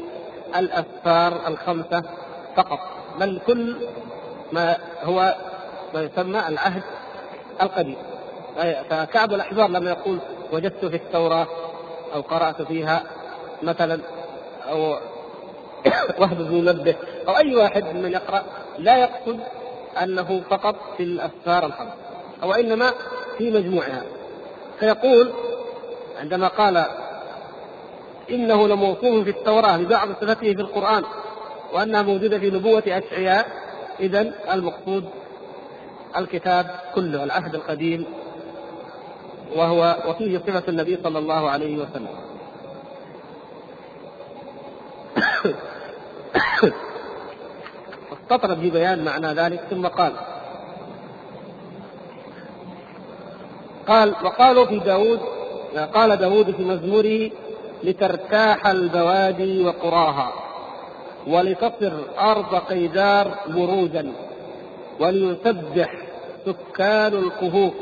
الأسفار الخمسة فقط. بل كل ما هو ما يسمى العهد القديم. فكعب الأحبار لما يقول وجدت في التوراة أو قرأت فيها مثلا أو وهب بن منبه أو أي واحد من يقرأ لا يقصد أنه فقط في الأسفار الخمس أو إنما في مجموعها. فيقول عندما قال إنه لموصوف في التوراة ببعض صفته في القرآن وأنها موجودة في نبوة أشعياء. إذا المقصود الكتاب كله العهد القديم وهو وفيه صفة النبي صلى الله عليه وسلم. استطرد في بيان معنى ذلك ثم قال قال وقالوا في داود قال داود في مزموره لترتاح البوادي وقراها. ولتصر أرض قيدار بروجا وليسبح سكان الكهوف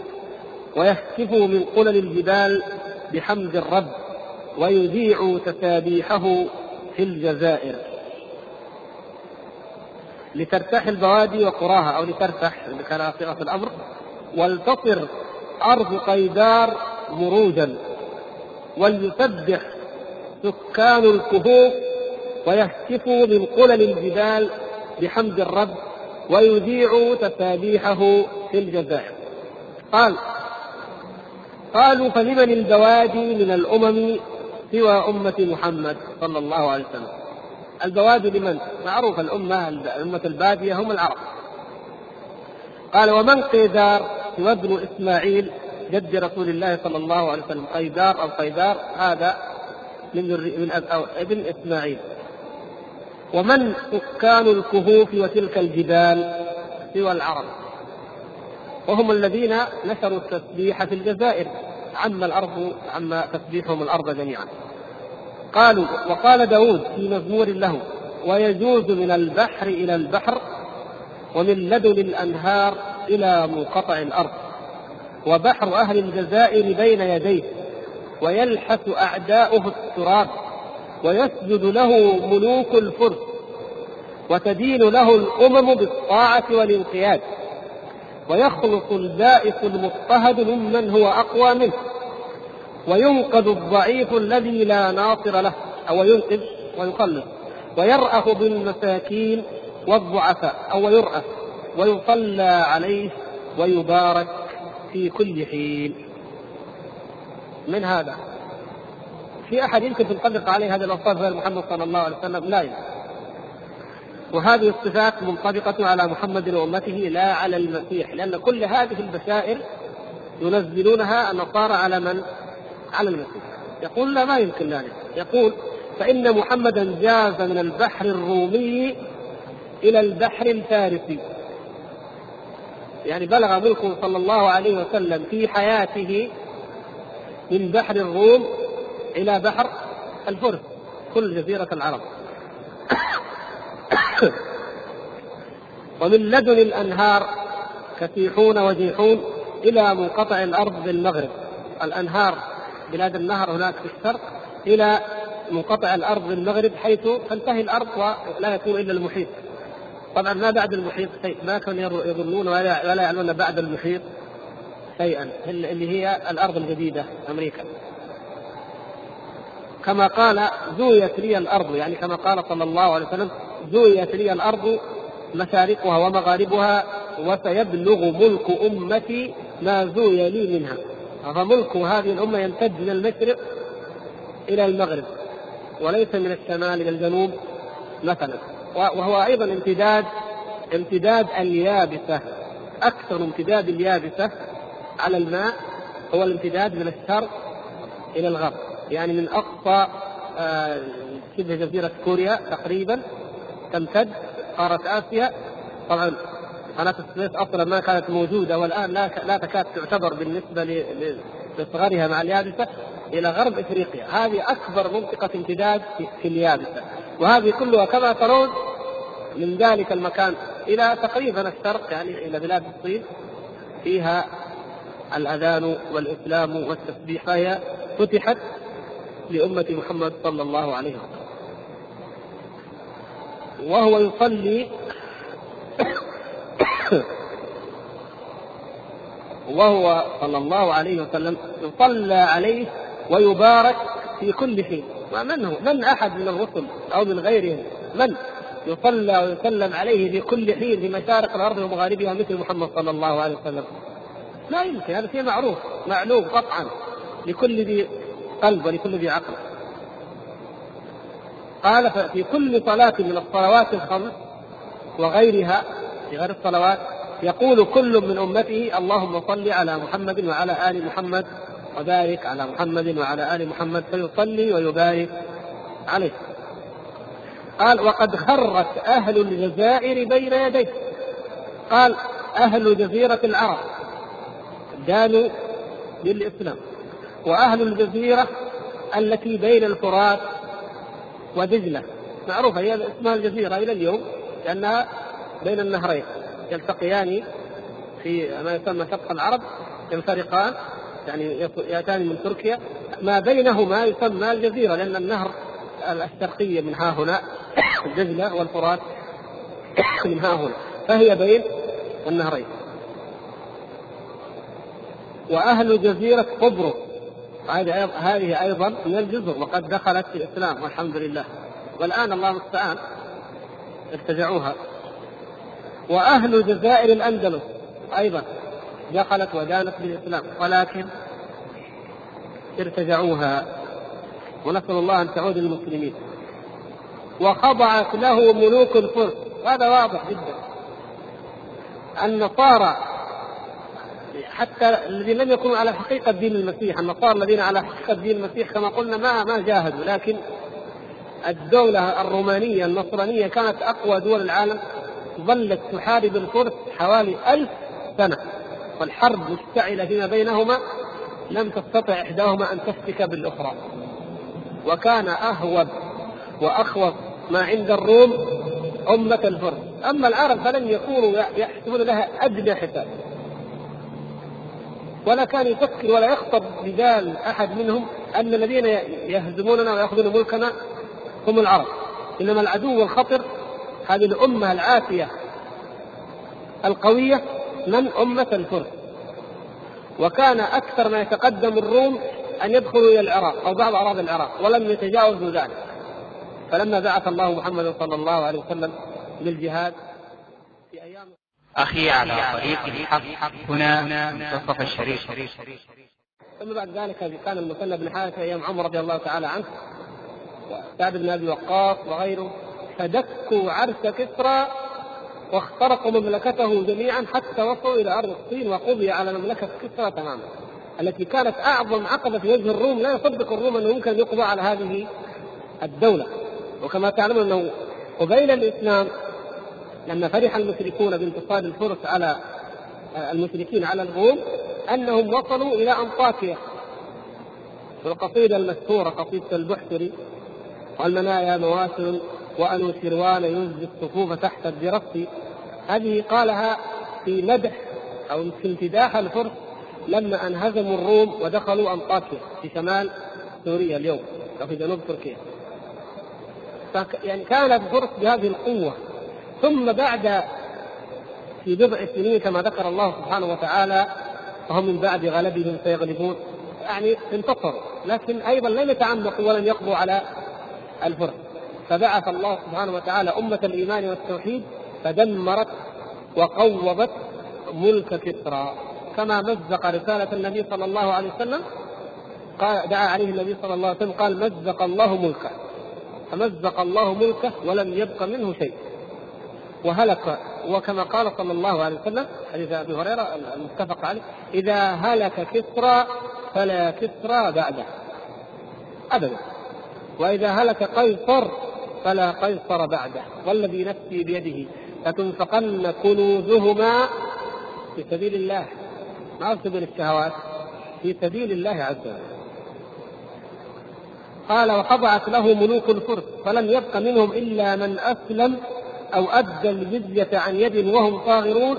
ويهتفوا من قلل الجبال بحمد الرب ويذيعوا تسابيحه في الجزائر. لترتاح البوادي وقراها أو لترتاح كان صيغه الأمر. ولتصر أرض قيدار مروجا وليسبح سكان الكهوف ويهتفوا من قلل الجبال بحمد الرب ويذيعوا تسابيحه في الجزائر قال قالوا فلمن البوادي من الأمم سوى أمة محمد صلى الله عليه وسلم؟ البوادي لمن؟ معروف الأمة الأمة البادية هم العرب. قال ومن قيدار؟ سوى ابن إسماعيل جد رسول الله صلى الله عليه وسلم قيدار أو قيدار هذا من من ابن إسماعيل. ومن سكان الكهوف وتلك الجبال سوى العرب. وهم الذين نشروا التسبيح في الجزائر. عم الأرض عم تسبيحهم الأرض جميعا. قالوا وقال داود في مزمور له ويجوز من البحر إلى البحر ومن لدن الأنهار إلى منقطع الأرض. وبحر أهل الجزائر بين يديه. ويلحس أعداؤه التراب. ويسجد له ملوك الفرس وتدين له الأمم بالطاعة والانقياد. ويخلص البائس المضطهد ممن هو أقوى منه. وينقذ الضعيف الذي لا ناصر له. أو ينقذ ويخلص ويرأف بالمساكين والضعفاء. أو يرأف ويصلى عليه ويبارك في كل حين. من هذا؟ في أحد يمكن تنطبق عليه هذه الأوصاف غير محمد صلى الله عليه وسلم؟ لا يمكن. وهذه الصفات منطبقة على محمد وأمته لا على المسيح لأن كل هذه البشائر ينزلونها النصارى على من؟ على المسيح. يقول لا ما يمكن ذلك. يقول فإن محمدا جاز من البحر الرومي إلى البحر الفارسي. يعني بلغ ملكه صلى الله عليه وسلم في حياته من بحر الروم إلى بحر الفرس. كل جزيرة العرب. ومن لدن الأنهار كسيحون وجيحون إلى منقطع الأرض بالمغرب. الأنهار بلاد النهر هناك في الشرق إلى منقطع الأرض بالمغرب حيث تنتهي الأرض ولا يكون إلا المحيط. طبعا ما بعد المحيط شيء. ما كانوا يظنون ولا يعلمون بعد المحيط شيئا اللي هي الأرض الجديدة أمريكا. كما قال زويت لي الأرض يعني كما قال صلى الله عليه وسلم زويت لي الأرض مشارقها ومغاربها وسيبلغ ملك أمتي ما زوي لي منها. فملك هذه الأمة يمتد من المشرق إلى المغرب وليس من الشمال إلى الجنوب مثلا. وهو أيضا امتداد امتداد اليابسة أكثر امتداد اليابسة على الماء هو الامتداد من الشرق إلى الغرب. يعني من أقصى آه، شبه جزيرة كوريا تقريبا تمتد قاره آسيا. طبعا قناة السويس أصلا ما كانت موجودة والآن لا لا تكاد تعتبر بالنسبة لصغرها مع اليابسة إلى غرب إفريقيا، هذه أكبر منطقة امتداد في اليابسة، وهذه كلها كما ترون من ذلك المكان إلى تقريبا الشرق يعني إلى بلاد الصين. فيها الأذان والإسلام والتسبيح فهي فتحت لأمة محمد صلى الله عليه وسلم. وهو يصلي وهو صلى الله عليه وسلم يصلى عليه ويبارك في كل حين. ومن هو؟ من أحد من الرسل أو من غيرهم؟ من يصلى ويسلم عليه في كل حين في مشارق الأرض ومغاربها مثل محمد صلى الله عليه وسلم؟ لا يمكن هذا شيء معروف معلوم قطعا. لكل ذي قلب ولكل ذي عقل. قال في كل صلاة من الصلوات الخمس وغيرها في غير الصلوات يقول كل من أمته اللهم صل على محمد وعلى آل محمد وبارك على محمد وعلى آل محمد فيصلي ويبارك عليه. قال وقد خرت أهل الجزائر بين يديه. قال أهل جزيرة العرب دانوا للإسلام. وأهل الجزيرة التي بين الفرات ودجلة معروفة هي اسمها الجزيرة إلى اليوم لأنها بين النهرين. يلتقيان في ما يسمى شق العرب ينفرقان يعني يأتان من تركيا. ما بينهما يسمى الجزيرة لأن النهر الشرقيه من ها هنا دجله والفرات من ها هنا. فهي بين النهرين. وأهل جزيره قبرص هذه أيضا من الجزر وقد دخلت في الإسلام والحمد لله. والآن الله المستعان. ارتجعوها. وأهل جزائر الأندلس أيضا دخلت ودانت بالإسلام ولكن ارتجعوها. ونسأل الله أن تعود للمسلمين. وخضعت له ملوك الفرس. هذا واضح جدا. النصارى حتى الذين لم يكونوا على حقيقة دين المسيح النصارى الذين على حقيقة دين المسيح كما قلنا ما ما جاهدوا لكن الدولة الرومانية النصرانية كانت أقوى دول العالم ظلت تحارب الفرس حوالي ألف سنة والحرب مشتعلة فيما بينهما لم تستطع إحداهما أن تفتك بالأخرى. وكان أهوب وأخوف ما عند الروم أمة الفرس. أما العرب فلم يكونوا يحسبون لها أدنى حساب. ولا كان يفكر ولا يخطر ببال أحد منهم أن الذين يهزموننا ويأخذون ملكنا هم العرب. إنما العدو الخطر هذه الأمة العافية القوية من أمة الفرس وكان أكثر ما يتقدم الروم أن يدخلوا إلى العراق أو بعض أراضي العراق ولم يتجاوزوا ذلك. فلما بعث الله محمدا صلى الله عليه وسلم للجهاد أخي على طريق الحق. هنا منتصف الشريف. ثم بعد ذلك كان المثنى بن حارثة أيام عمر رضي الله تعالى عنه وسعد بن أبي وقاص وغيره فدكوا عرش كسرى واخترقوا مملكته جميعا حتى وصلوا إلى أرض الصين وقضي على مملكة كسرى تماما. التي كانت أعظم عقبة في وجه الروم لا يصدق الروم أنه يمكن يقضى على هذه الدولة. وكما تعلمون أنه قبيل الإسلام لما فرح المشركون بانتصار الفرس على المشركين على الروم أنهم وصلوا إلى أنطاكيا. والقصيده المشهورة قصيدة البحتري والمنايا مواسم وأنوشروان ينزل الصفوف تحت الدرس. هذه قالها في مدح أو في امتداح الفرس لما أنهزموا الروم ودخلوا أنطاكيا في شمال سوريا اليوم أو في جنوب تركيا. يعني كان الفرس بهذه القوة. ثم بعد في بضع سنين كما ذكر الله سبحانه وتعالى وهم من بعد غلبهم سيغلبون. يعني انتصروا. لكن أيضا لم يتعمقوا ولم يقضوا على الفرس فبعث الله سبحانه وتعالى أمة الإيمان والتوحيد فدمرت وقوضت ملك كسرى. كما مزق رسالة النبي صلى الله عليه وسلم قال دعا عليه النبي صلى الله عليه وسلم قال مزق الله ملكه. فمزق الله ملكه ولم يبق منه شيء. وهلك وكما قال صلى الله عليه وسلم حديث أبي هريرة المتفق عليه إذا هلك كسرى فلا كسرى بعده ابدا. وإذا هلك قيصر فلا قيصر بعده. والذي نفسي بيده لتنفقن كنوزهما في سبيل الله. ما في سبيل الشهوات في سبيل الله عز وجل. قال وخضعت له ملوك الفرس فلم يبق منهم إلا من أسلم أو أدى الجزيه عن يد وهم صاغرون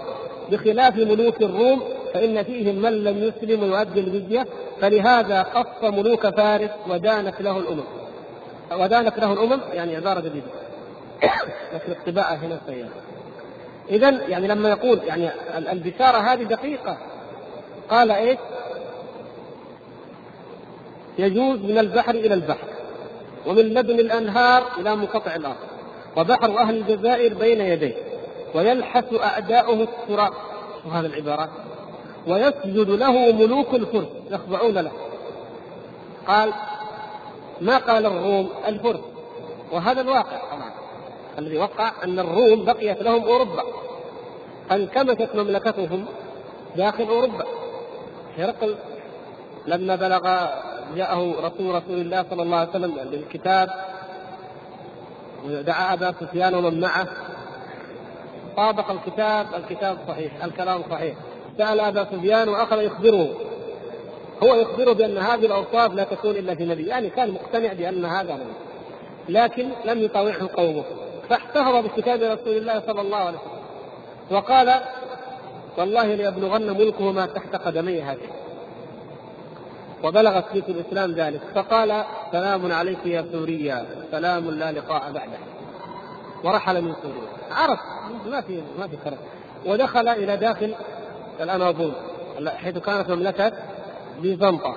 بخلاف ملوك الروم فإن فيهم من لم يسلم ويؤدي الجزيه فلهذا قص ملوك فارس ودانت له الأمم. ودانت له الأمم يعني عبارة جديدة. لكن الطباعة هنا سيئة. اذا يعني لما يقول يعني البشارة هذه دقيقة. قال إيش؟ يجوز من البحر إلى البحر ومن لبن الأنهار إلى منقطع الأرض. وبحر أهل الجزائر بين يديه ويلحس أعداؤه التراب وهذه العبارات ويسجد له ملوك الفرس يخضعون له. قال ما قال الروم؟ الفرس. وهذا الواقع طبعا. الذي وقع أن الروم بقيت لهم أوروبا. انكمشت مملكتهم داخل أوروبا. هرقل لما بلغ جاءه رسول رسول الله صلى الله عليه وسلم بالكتاب ودعا أبا سفيان ومن معه. طابق الكتاب الكتاب صحيح الكلام صحيح. سأل أبا سفيان وأخذ يخبره. هو يخبره بأن هذه الأوصاف لا تكون إلا في نبي يعني كان مقتنع بأن هذا نبي لكن لم يطاوعه قومه. فاحتفظ بكتاب رسول الله صلى الله عليه وسلم. وقال والله ليبلغن ملكه ما تحت قدمي هذه. وبلغت في الإسلام ذلك فقال سلام عليك يا سوريا سلام لا لقاء بعده. ورحل من سوريا عرف ما في ما في فرق. ودخل إلى داخل الاناضول حيث كانت مملكة بيزنطة.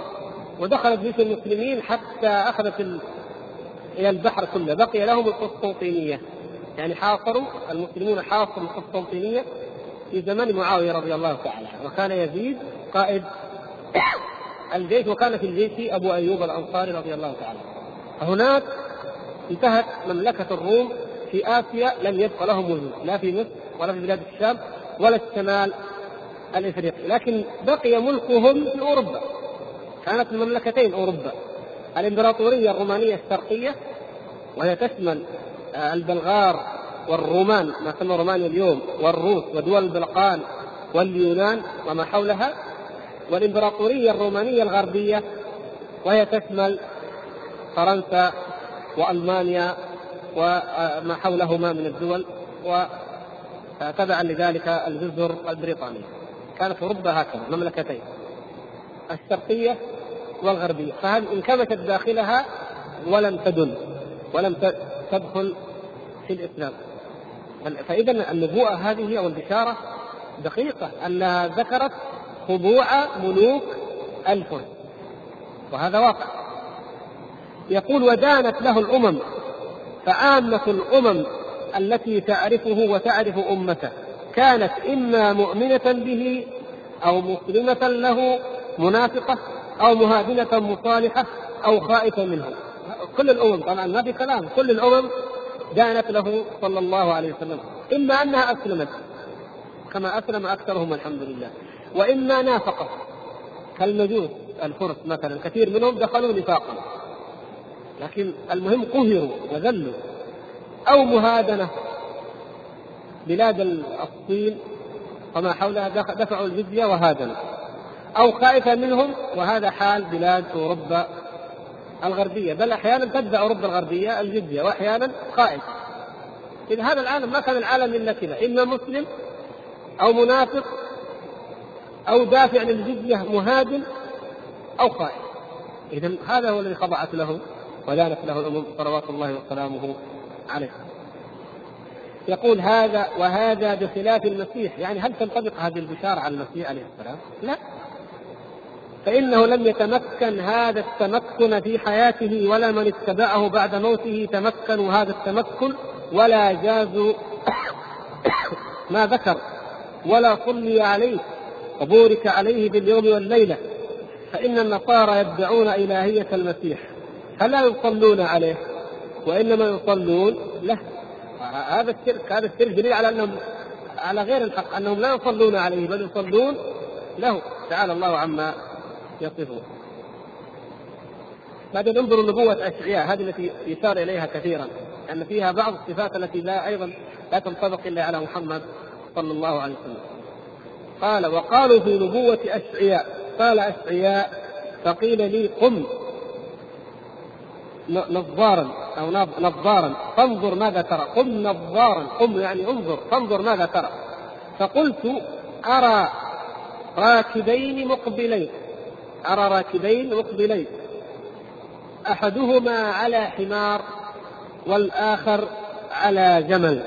ودخلت جيش المسلمين حتى أخذت ال... إلى البحر كله. بقي لهم القسطنطينية. يعني حاصروا المسلمون حاصروا القسطنطينية في زمن معاوية رضي الله تعالى وكان يزيد قائد الجيش وكان في الجيش أبو أيوب الأنصاري رضي الله تعالى. هناك انتهت مملكة الروم في آسيا لم يبق لهم وجود لا في مصر ولا في بلاد الشام ولا الشمال الافريقي لكن بقي ملكهم في أوروبا. كانت المملكتين أوروبا. الإمبراطورية الرومانية الشرقية وهي تشمل البلغار والرومان ما تسمى رومانيا اليوم والروس ودول البلقان واليونان وما حولها. والإمبراطورية الرومانية الغربية وهي تشمل فرنسا وألمانيا وما حولهما من الدول وتبعا لذلك الجزر البريطانيه كانت أوروبا هكذا مملكتين الشرقية والغربية. فهذه انكمشت داخلها ولم تدل ولم تدخل في الإسلام. فاذا النبوءة هذه أو البشارة دقيقة أنها ذكرت خضوع ملوك الفرس وهذا واقع. يقول ودانت له الأمم فعامه الأمم التي تعرفه وتعرف أمته. كانت إما مؤمنة به أو مسلمة له منافقة أو مهادنه مصالحة أو خائفة منه. كل الأمم طبعا ما في كلام. كل الأمم دانت له صلى الله عليه وسلم. إما أنها أسلمت كما أسلم أكثرهم الحمد لله. وإما نافقت كالمجوس الفرس مثلا كثير منهم دخلوا نفاقا. لكن المهم قهروا وذلوا. أو مهادنة. بلاد الصين وما حولها دفعوا الجزية وهادنوا. أو خائفة منهم وهذا حال بلاد أوروبا الغربية. بل أحيانا تدفع أوروبا الغربية الجزية واحيانا خائف. إذا هذا العالم ما كان العالم إلا كذا. إما مسلم أو منافق أو دافع للجزية مهاجم أو خائف اذا هذا هو الذي خضعت له ودانت له الأمم صلوات الله وسلامه عليه يقول هذا وهذا بخلاف المسيح. يعني هل تنطبق هذه البشارة على المسيح عليه السلام؟ لا. فإنه لم يتمكن هذا التمكن في حياته ولا من اتبعه بعد موته تمكنوا هذا التمكن ولا جازوا ما ذكر ولا صلي عليه. وبورك عليه باليوم والليلة فإن النصارى يدعون إلهية المسيح فلا يصلون عليه وإنما يصلون له. هذا الشرك هذا الشرك دليل على أنهم على غير الحق أنهم لا يصلون عليه بل يصلون له. تعالى الله عما يصفون. بعدين انظروا نبوة أشعياء هذه التي يشار إليها كثيرا أن فيها بعض الصفات التي لا أيضا لا تنطبق إلا على محمد صلى الله عليه وسلم. قال وقالوا في نبوة أشعياء. قال أشعياء فقيل لي قم. نظارا أو نظارا. فانظر ماذا ترى. قم نظارا. قم يعني انظر. فانظر ماذا ترى. فقلت أرى راكبين مقبلين. أرى راكبين مقبلين. أحدهما على حمار والآخر على جمل.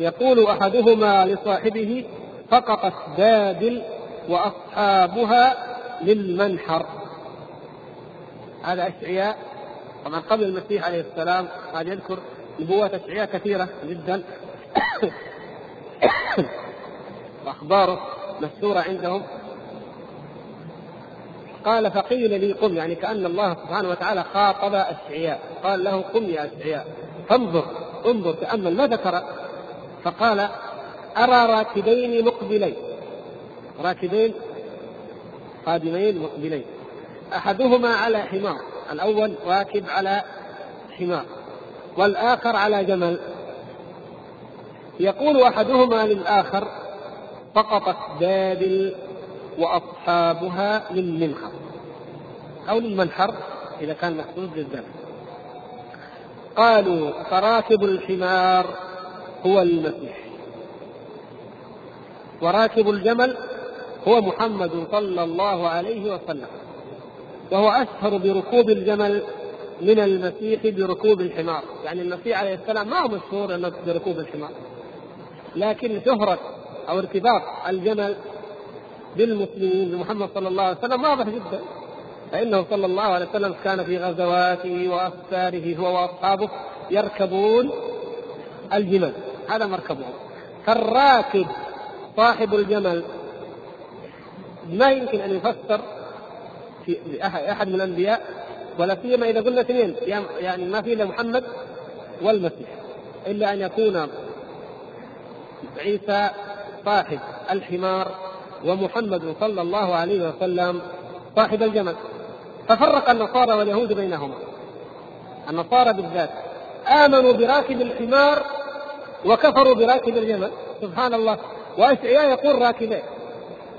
يقول أحدهما لصاحبه سقطت بادل وأصحابها للمنحر. هذا أشعياء. طبعا قبل المسيح عليه السلام قال يذكر نبوات أشعياء كثيرة جدا. وأخباره مشهورة عندهم. قال فقيل لي قم يعني كأن الله سبحانه وتعالى خاطب أشعياء. قال له قم يا أشعياء فانظر انظر تأمل ماذا ترى فقال أرى راكبين مقبلين. راكبين قادمين مقبلين. أحدهما على حمار الأول راكب على حمار والآخر على جمل. يقول أحدهما للآخر سقطت بابل وأصحابها للمنحر أو للمنحر إذا كان محسوب للذنب قالوا فراكب الحمار هو المسيح. وراكب الجمل هو محمد صلى الله عليه وسلم وهو أشهر بركوب الجمل من المسيح بركوب الحمار. يعني المسيح عليه السلام ما هو مشهور بركوب الحمار لكن شهرة أو ارتباط الجمل بالمسلمين بمحمد صلى الله عليه وسلم واضح جدا فإنه صلى الله عليه وسلم كان في غزواته وأسفاره هو وأصحابه يركبون الجمل. هذا مركبهم. فالراكب صاحب الجمل ما يمكن أن يفسر في أحد من الأنبياء ولا سيما إذا قلنا اثنين يعني ما في إلا محمد والمسيح إلا أن يكون عيسى صاحب الحمار ومحمد صلى الله عليه وسلم صاحب الجمل. ففرق النصارى واليهود بينهما. النصارى بالذات آمنوا براكب الحمار وكفروا براكب الجمل. سبحان الله. وأشعياء يقول راكبين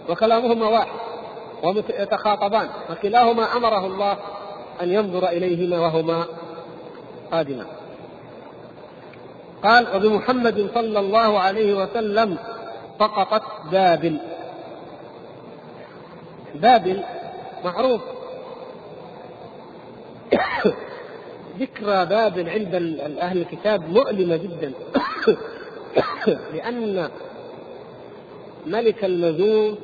وكلامهما واحد ويتخاطبان وكلاهما أمره الله أن ينظر إليهما وهما قادمان قال وبمحمد صلى الله عليه وسلم سقطت بابل. بابل معروف. ذكرى بابل عند أهل الكتاب مؤلمة جدا. لأن ملك المجوس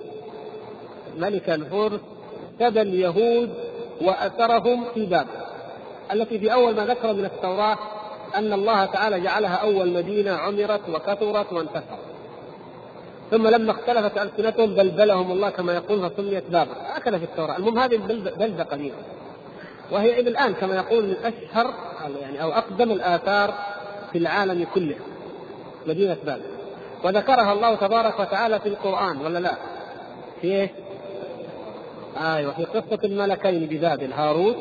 ملك الفرس سبى اليهود وأثرهم في بابل التي في أول ما ذكر من التوراة أن الله تعالى جعلها أول مدينة عمرت وكثرت وانتشرت. ثم لما اختلفت ألسنتهم بلبلهم الله كما يقول فسميت بابل هكذا في التوراة. المهم هذه بلدة قديمة. وهي إلى الآن كما يقول من أشهر يعني أو أقدم الآثار في العالم كله. مدينة بابل. وذكرها الله تبارك وتعالى في القرآن ولا لا؟ في إيش؟ أيوه في قصة الملكين ببابل هاروت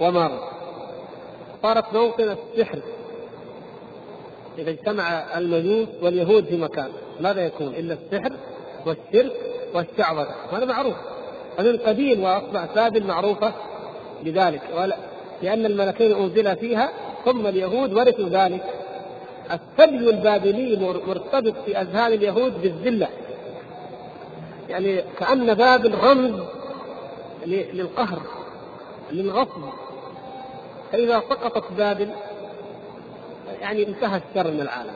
وماروت صارت موطن السحر. إذا اجتمع المجوس واليهود في مكان ماذا يكون؟ إلا السحر والشرك والشعوذة. هذا معروف. ومن قديم وأصبح بابل معروفة بذلك. لأن الملكين أنزل فيها ثم اليهود ورثوا ذلك. الثدي البابلي مرتبط في أذهان اليهود بالذلة. يعني كأن بابل رمز للقهر للغصب فإذا سقطت بابل يعني انتهى الشر من العالم.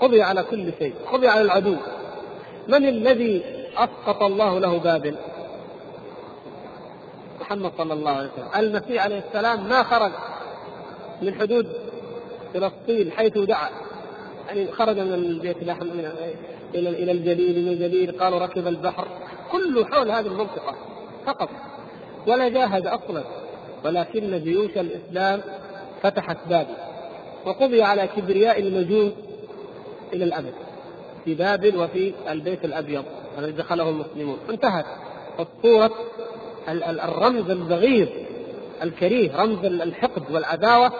قضي على كل شيء قضي على العدو. من الذي أسقط الله له بابل محمد صلى الله عليه وسلم. المسيح عليه السلام ما خرج من حدود فلسطين حيث دعا. يعني خرج من البيت لحم من إلى إلى الجليل من الجليل قالوا ركب البحر. كله حول هذه المنطقة فقط ولا جاهد أصلا. ولكن جيوش الإسلام فتحت بابل وقضي على كبرياء المجوس إلى الأبد في بابل وفي البيت الأبيض الذي دخله المسلمون. انتهت الصورة الرمز البغيض الكريه رمز الحقد والعداوة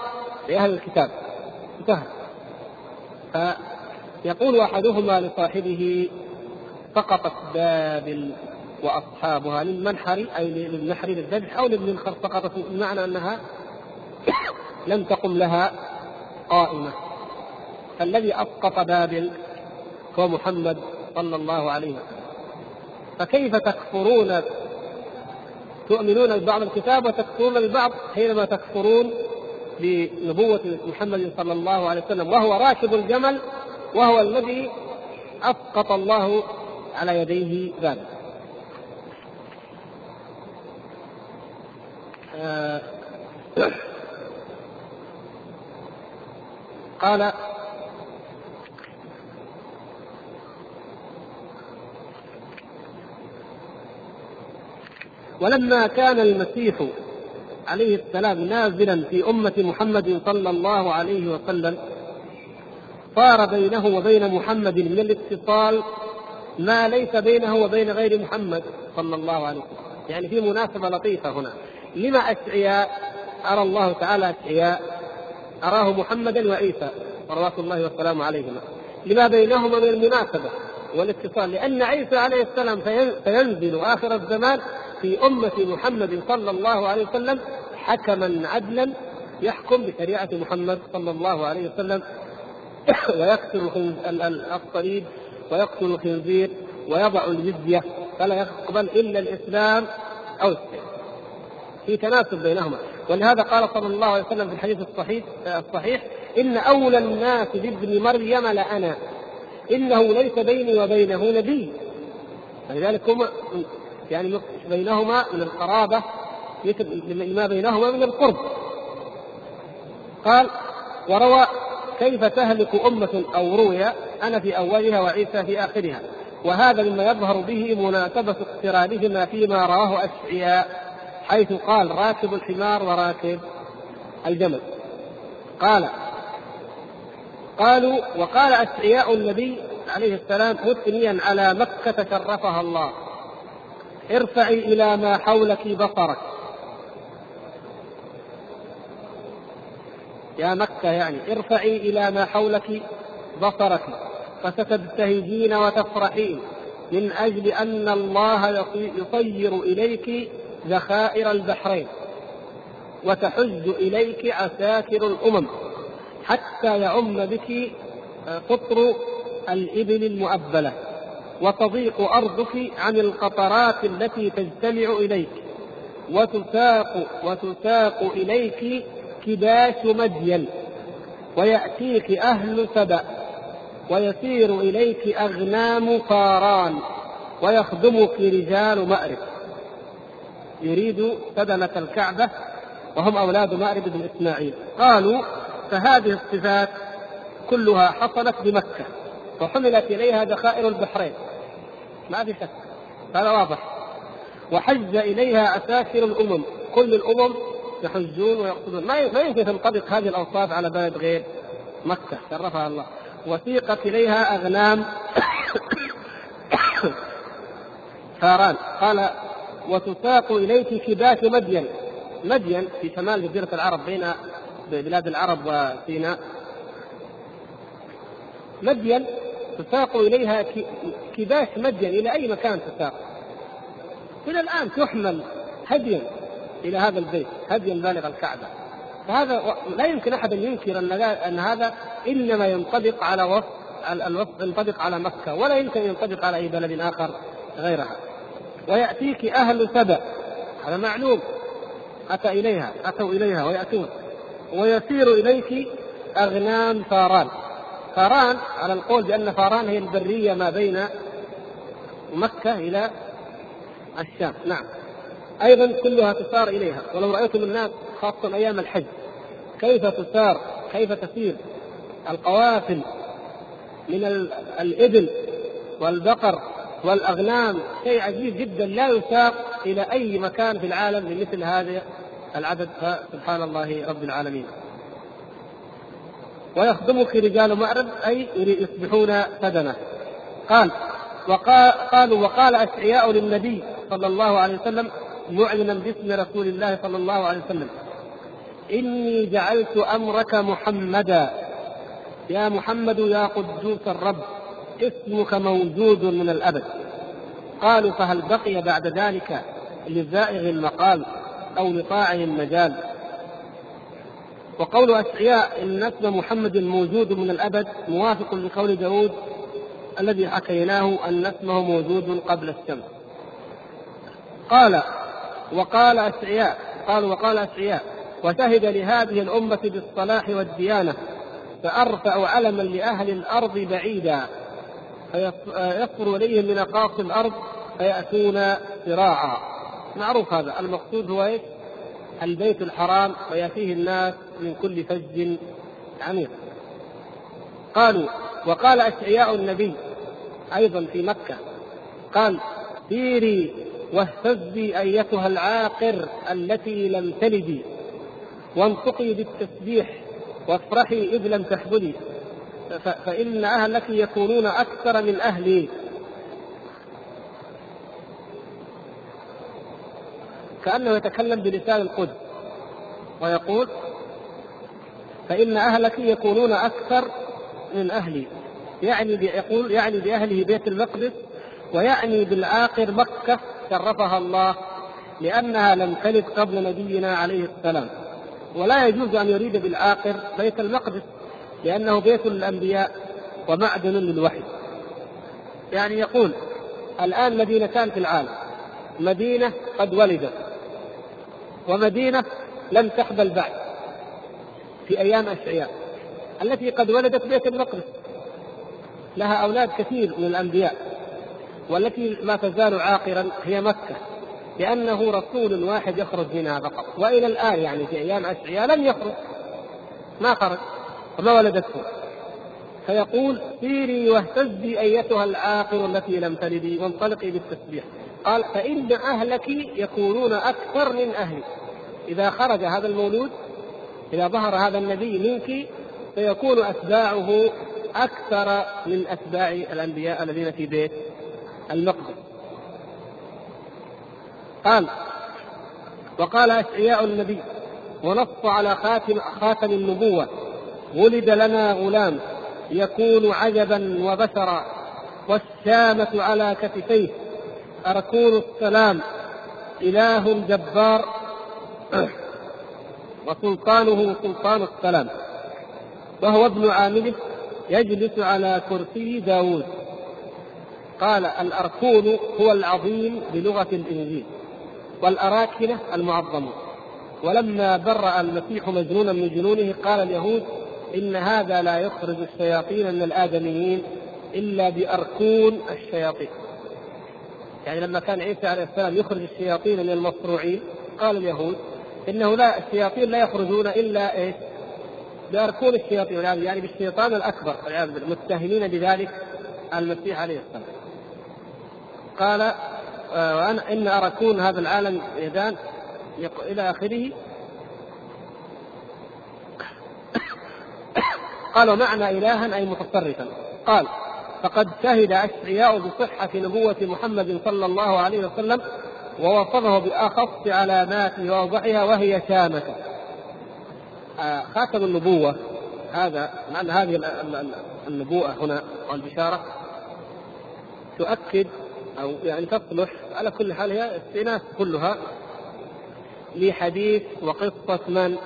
لأهل الكتاب. انتهى. فيقول أحدهما لصاحبه سقطت بابل وأصحابها للمنحر أي للنحر للذبح أو للمنخر سقطت بمعنى أنها لم تقم لها قائمة. فالذي أسقط بابل هو محمد صلى الله عليه وسلم. فكيف تكفرون؟ تؤمنون ببعض الكتاب وتكفرون البعض حينما تكفرون؟ بنبوة محمد صلى الله عليه وسلم وهو راكب الجمل وهو الذي أسقط الله على يديه ذلك. آه قال ولما كان المسيح عليه السلام نازلا في أمة محمد صلى الله عليه وسلم. صار بينه وبين محمد من الاتصال ما ليس بينه وبين غير محمد صلى الله عليه وسلم. يعني في مناسبة لطيفة هنا. لما أشعياء؟ أرى الله تعالى أشعياء. أراه محمدا وعيسى. صلوات الله والسلام عليهما. لما بينهما من المناسبة والاتصال. لأن عيسى عليه السلام سينزل آخر الزمان في أمة محمد صلى الله عليه وسلم حكما عدلا يحكم بشريعة محمد صلى الله عليه وسلم. ويكسر الصليب ويقتل الخنزير ويضع الجزية فلا يقبل إلا الإسلام أو السيف في تناسب بينهما. ولهذا قال صلى الله عليه وسلم في الحديث الصحيح الصحيح إن أولى الناس بابن مريم لأنا إنه ليس بيني وبينه نبي. فلذلك هما يعني بينهما من القرابة ما بينهما من القرب. قال وروى كيف تهلك أمة أو روي؟ أنا في أولها وعيسى في آخرها. وهذا مما يظهر به مناسبة اقترانهما فيما رواه أشعياء حيث قال راكب الحمار وراكب الجمل. قال قالوا وقال أشعياء النبي عليه السلام مثنيا على مكة شرفها الله. ارفعي إلى ما حولك بصرك. يا مكة يعني ارفعي إلى ما حولك بصرك فستبتهجين وتفرحين. من أجل أن الله يصير إليك ذخائر البحرين وتحج إليك عساكر الأمم حتى يعم بك قطر الإبل المؤبلة. وتضيق أرضك عن القطرات التي تجتمع إليك وتساق وتساق إليك كباش مدين ويأتيك أهل سبأ ويسير إليك أغنام قاران ويخدمك رجال مأرب. يريد سدنة الكعبة وهم أولاد مأرب بن إسماعيل. قالوا فهذه الصفات كلها حصلت بمكة وحملت إليها ذخائر البحرين. ما في شك. هذا واضح. وحج إليها أساكر الأمم. كل الأمم يحجون ويقصدون. ما يمكن تنطبق هذه الأوصاف على بلد غير مكة. شرفها الله. وسيقت إليها أغنام. فاران. قال وتساق إليك كباش مدين. مدين في شمال جزيرة العرب بين بلاد العرب وسيناء. مدين تساق إليها كباش مدين إلى أي مكان تساق إلى الآن تحمل هديا إلى هذا البيت هديا بالغ الكعبة. فهذا لا يمكن أحد أن ينكر أن, أن هذا إنما ينطبق على وصف الوصف ينطبق على مكة ولا يمكن أن ينطبق على أي بلد آخر غيرها. ويأتيك أهل سبأ هذا معلوم. أتى إليها أتوا إليها ويأتون. ويسير إليك أغنام فاران. فاران على القول بأن فاران هي البرية ما بين مكة إلى الشام. نعم. أيضا كلها تسار إليها. ولو رأيتم الناس خاصة أيام الحج كيف تسار كيف تسير؟ القوافل من الإبل والبقر والأغنام شيء عجيب جدا لا يساق إلى أي مكان في العالم بمثل هذا العدد. فسبحان الله رب العالمين. ويخدمك رجال معرب أي يصبحون سدنة. قال وقال قالوا وقال أشعياء للنبي صلى الله عليه وسلم معلنا باسم رسول الله صلى الله عليه وسلم إني جعلت أمرك محمدا. يا محمد يا قدوس الرب اسمك موجود من الأبد. قالوا فهل بقي بعد ذلك لزائغ المقال أو لطاعن المجال؟ وقول أشعياء إن اسم محمد موجود من الأبد موافق لقول داود الذي حكيناه أن اسمه موجود قبل الشمس. قال وقال أشعياء قال وقال أشعياء وشهد لهذه الأمة بالصلاح والديانة فأرفع علما لأهل الأرض بعيدا فيصفر إليهم من أقاصي الأرض فيأتون صراعا معروف هذا. المقصود هو إيش؟ البيت الحرام ويأتيه الناس من كل فج عميق. قالوا وقال أشعياء النبي أيضا في مكة قال سيري واهتزي أيتها العاقر التي لم تلدي وانطقي بالتسبيح وافرحي إذ لم تحبلي فإن أهلك يكونون أكثر من أهلي. كأنه يتكلم بلسان القدس. ويقول فإن أهلك يكونون أكثر من أهلي. يعني يقول يعني بأهله بيت المقدس ويعني بالآخر مكة شرفها الله لأنها لم تلد قبل نبينا عليه السلام. ولا يجوز أن يريد بالآخر بيت المقدس لأنه بيت الأنبياء ومعدن للوحي. يعني يقول الآن مدينتان في العالم. مدينة قد ولدت. ومدينة لم تحبل بعد في أيام أشعياء التي قد ولدت بيت المقدس لها أولاد كثير من الأنبياء والتي ما تزال عاقرا هي مكة لأنه رسول واحد يخرج منها فقط وإلى الآن يعني في أيام أشعياء لم يخرج ما خرج وما ولدته. فيقول سيري واهتزي أيتها العاقر التي لم تلدي وانطلقي بالتسبيح. قال فإن أهلك يكونون أكثر من أهلي. إذا خرج هذا المولود إذا ظهر هذا النبي منك سيكون أتباعه أكثر من أتباع الأنبياء الذين في بيت المقدس. قال وقال أشعياء النبي ونص على خاتم خاتم النبوة ولد لنا غلام يكون عجبا وبشرا والشامة على كتفيه أركون السلام إله جبار وسلطانه سلطان السلام. وهو ابن عامله يجلس على كرسي داود قال الأركون هو العظيم بلغة الإنجيل والأراكنة المعظمون ولما برأ المسيح مجنونا من جنونه قال اليهود إن هذا لا يخرج الشياطين من الآدميين إلا بأركون الشياطين. يعني لما كان عيسى عليه السلام يخرج الشياطين من المصروعين قال اليهود إنه لا الشياطين لا يخرجون إلا إيش؟ باركون الشياطين يعني بالشيطان الأكبر والعياذ بالله متهمين بذلك المسيح عليه السلام. قال آه، وأنا إن أركون هذا العالم يدان إلى آخره قال ومعنى الها أي متصرفا قال فقد شهد أشعياء بصحة نبوة محمد صلى الله عليه وسلم ووصفه بأخص علاماته وأوضحها وهي شامه آه، خاتم النبوة. هذا لأن هذه النبوءة هنا والبشارة تؤكد أو يعني تصلح على كل حال هي استئناس كلها لحديث وقصة من؟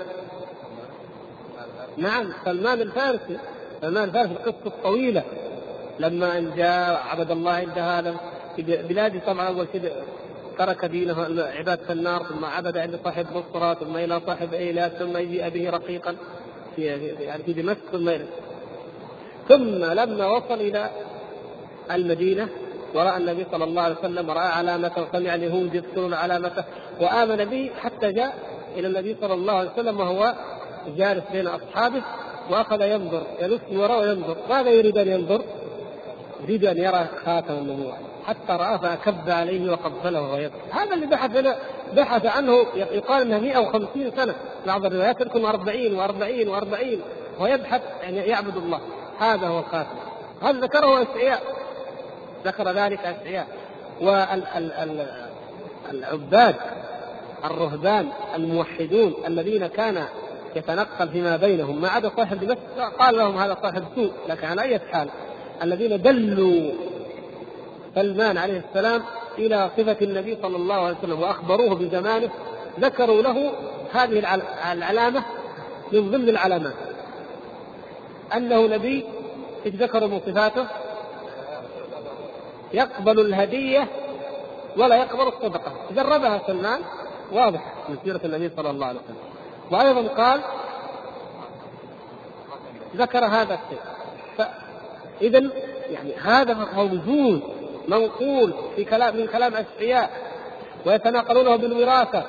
نعم سلمان الفارسي. سلمان الفارسي القصة الطويلة. لما ان جاء عبد الله عند هذا في بلاده طبعا أول ترك دينه عبادة النار ثم عبد عند صاحب بصرة ثم إلى صاحب إيلات ثم يجيء به رقيقا في يعني في دمشق ثم ثم لما وصل إلى المدينة ورأى النبي صلى الله عليه وسلم رأى علامته وسمع اليهود يذكرون علامته وآمن به حتى جاء إلى النبي صلى الله عليه وسلم وهو جالس بين أصحابه وأخذ ينظر يلف وراء وينظر ماذا يريد أن ينظر؟ يريد أن يرى خاتم النبوة حتى رآه فأكب عليه وقبله وهو هذا اللي بحث بحث عنه يقال إنه 150 سنة. بعض الروايات تكون 40 و40 و40 ويبحث يعني يعبد الله. هذا هو الخاتم هذا ذكره أشعياء. ذكر ذلك أشعياء. والعباد الرهبان الموحدون الذين كان يتنقل فيما بينهم. ما عدا صاحب دمشق قال لهم هذا صاحب سوء. لكن على أي حال الذين دلوا سلمان عليه السلام إلى صفة النبي صلى الله عليه وسلم وأخبروه بزمانه ذكروا له هذه العلامة من ضمن العلامات. أنه نبي إيش ذكروا من صفاته؟ يقبل الهدية ولا يقبل الصدقة. جربها سلمان واضح من سيرة النبي صلى الله عليه وسلم. وأيضا قال ذكر هذا الشيء. فاذا يعني هذا موجود منقول في كلام من كلام أشعياء ويتناقلونه بالوراثة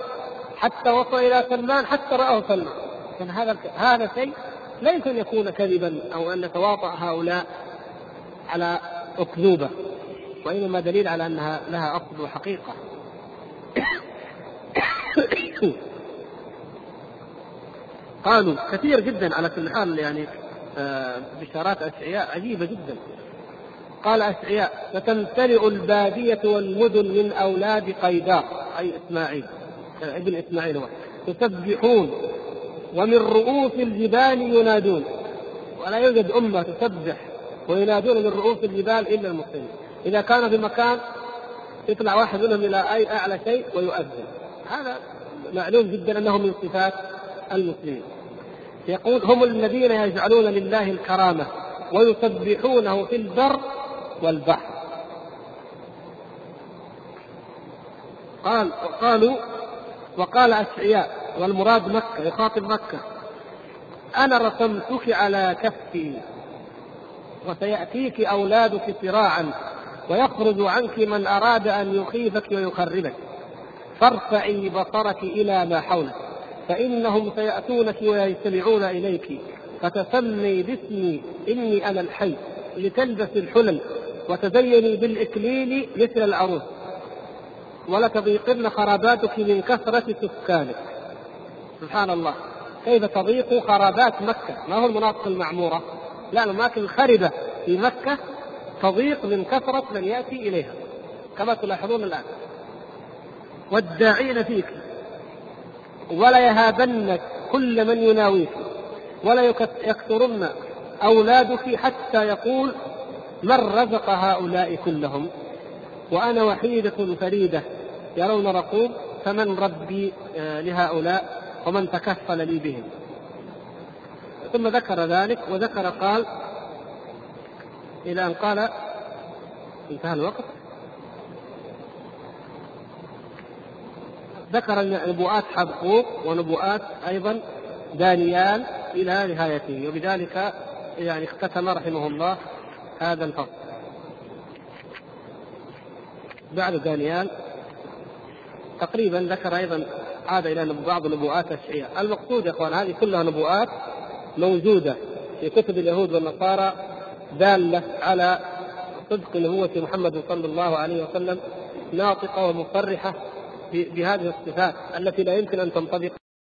حتى وصل إلى سلمان حتى رآه سلمان. كان هذا هذا شيء ليس أن يكون كذبا أو أن يتواطأ هؤلاء على أكذوبة وإنما دليل على أنها لها أصل وحقيقة. قالوا كثير جدا على كل حال يعني آه، بشارات أشعياء عجيبة جدا. قال أشعياء فتمتلئ البادية والمدن من أولاد قيداق أي إسماعيل ابن إسماعيل هو. يسبحون ومن رؤوس الجبال ينادون. ولا يوجد أمة تسبح وينادون من رؤوس الجبال إلا المسلمين. إذا كان في مكان يطلع واحد منهم إلى أي أعلى شيء ويؤذن. هذا معلوم جدا أنه من صفات المسلمين. يقول هم الذين يجعلون لله الكرامة ويسبحونه في البر والبحر. قال وقالوا وقال أشعياء والمراد مكة يخاطب مكة. أنا رسمتك على كفي وسيأتيك أولادك صراعا ويخرج عنك من أراد أن يخيفك ويخربك. فارفعي بصرك إلى ما حولك فإنهم سيأتونك ويجتمعون إليك. فتسمي باسمي إني أنا الحي. لتلبس الحلل. وتزيني بالإكليل مثل العروس ولتضيقن خراباتك من كثرة سكانك. سبحان الله. كيف تضيق خرابات مكة؟ ما هو المناطق المعمورة؟ لا الأماكن الخربة في مكة تضيق من كثرة من يأتي إليها كما تلاحظون الآن. والداعين فيك. ولا يهابنك كل من يناويك ولا يكثرن أولادك حتى يقول من رزق هؤلاء كلهم؟ وأنا وحيدة فريدة يرون رقوب فمن ربي آه، لهؤلاء ومن تكفل لي بهم. ثم ذكر ذلك وذكر قال إلى أن قال انتهى الوقت. ذكر نبوءات حبقوق ونبوءات أيضا دانيال إلى نهايته وبذلك يعني اختتم رحمه الله هذا الفصل بعد دانيال تقريبا ذكر أيضا عاد إلى بعض نبوءات الشيعة. المقصود يا إخوان هذه كلها نبوءات موجودة في كتب اليهود والنصارى دالة على صدق نبوة محمد صلى الله عليه وسلم ناطقة ومصرحة بهذه الصفات التي لا يمكن أن تنطبق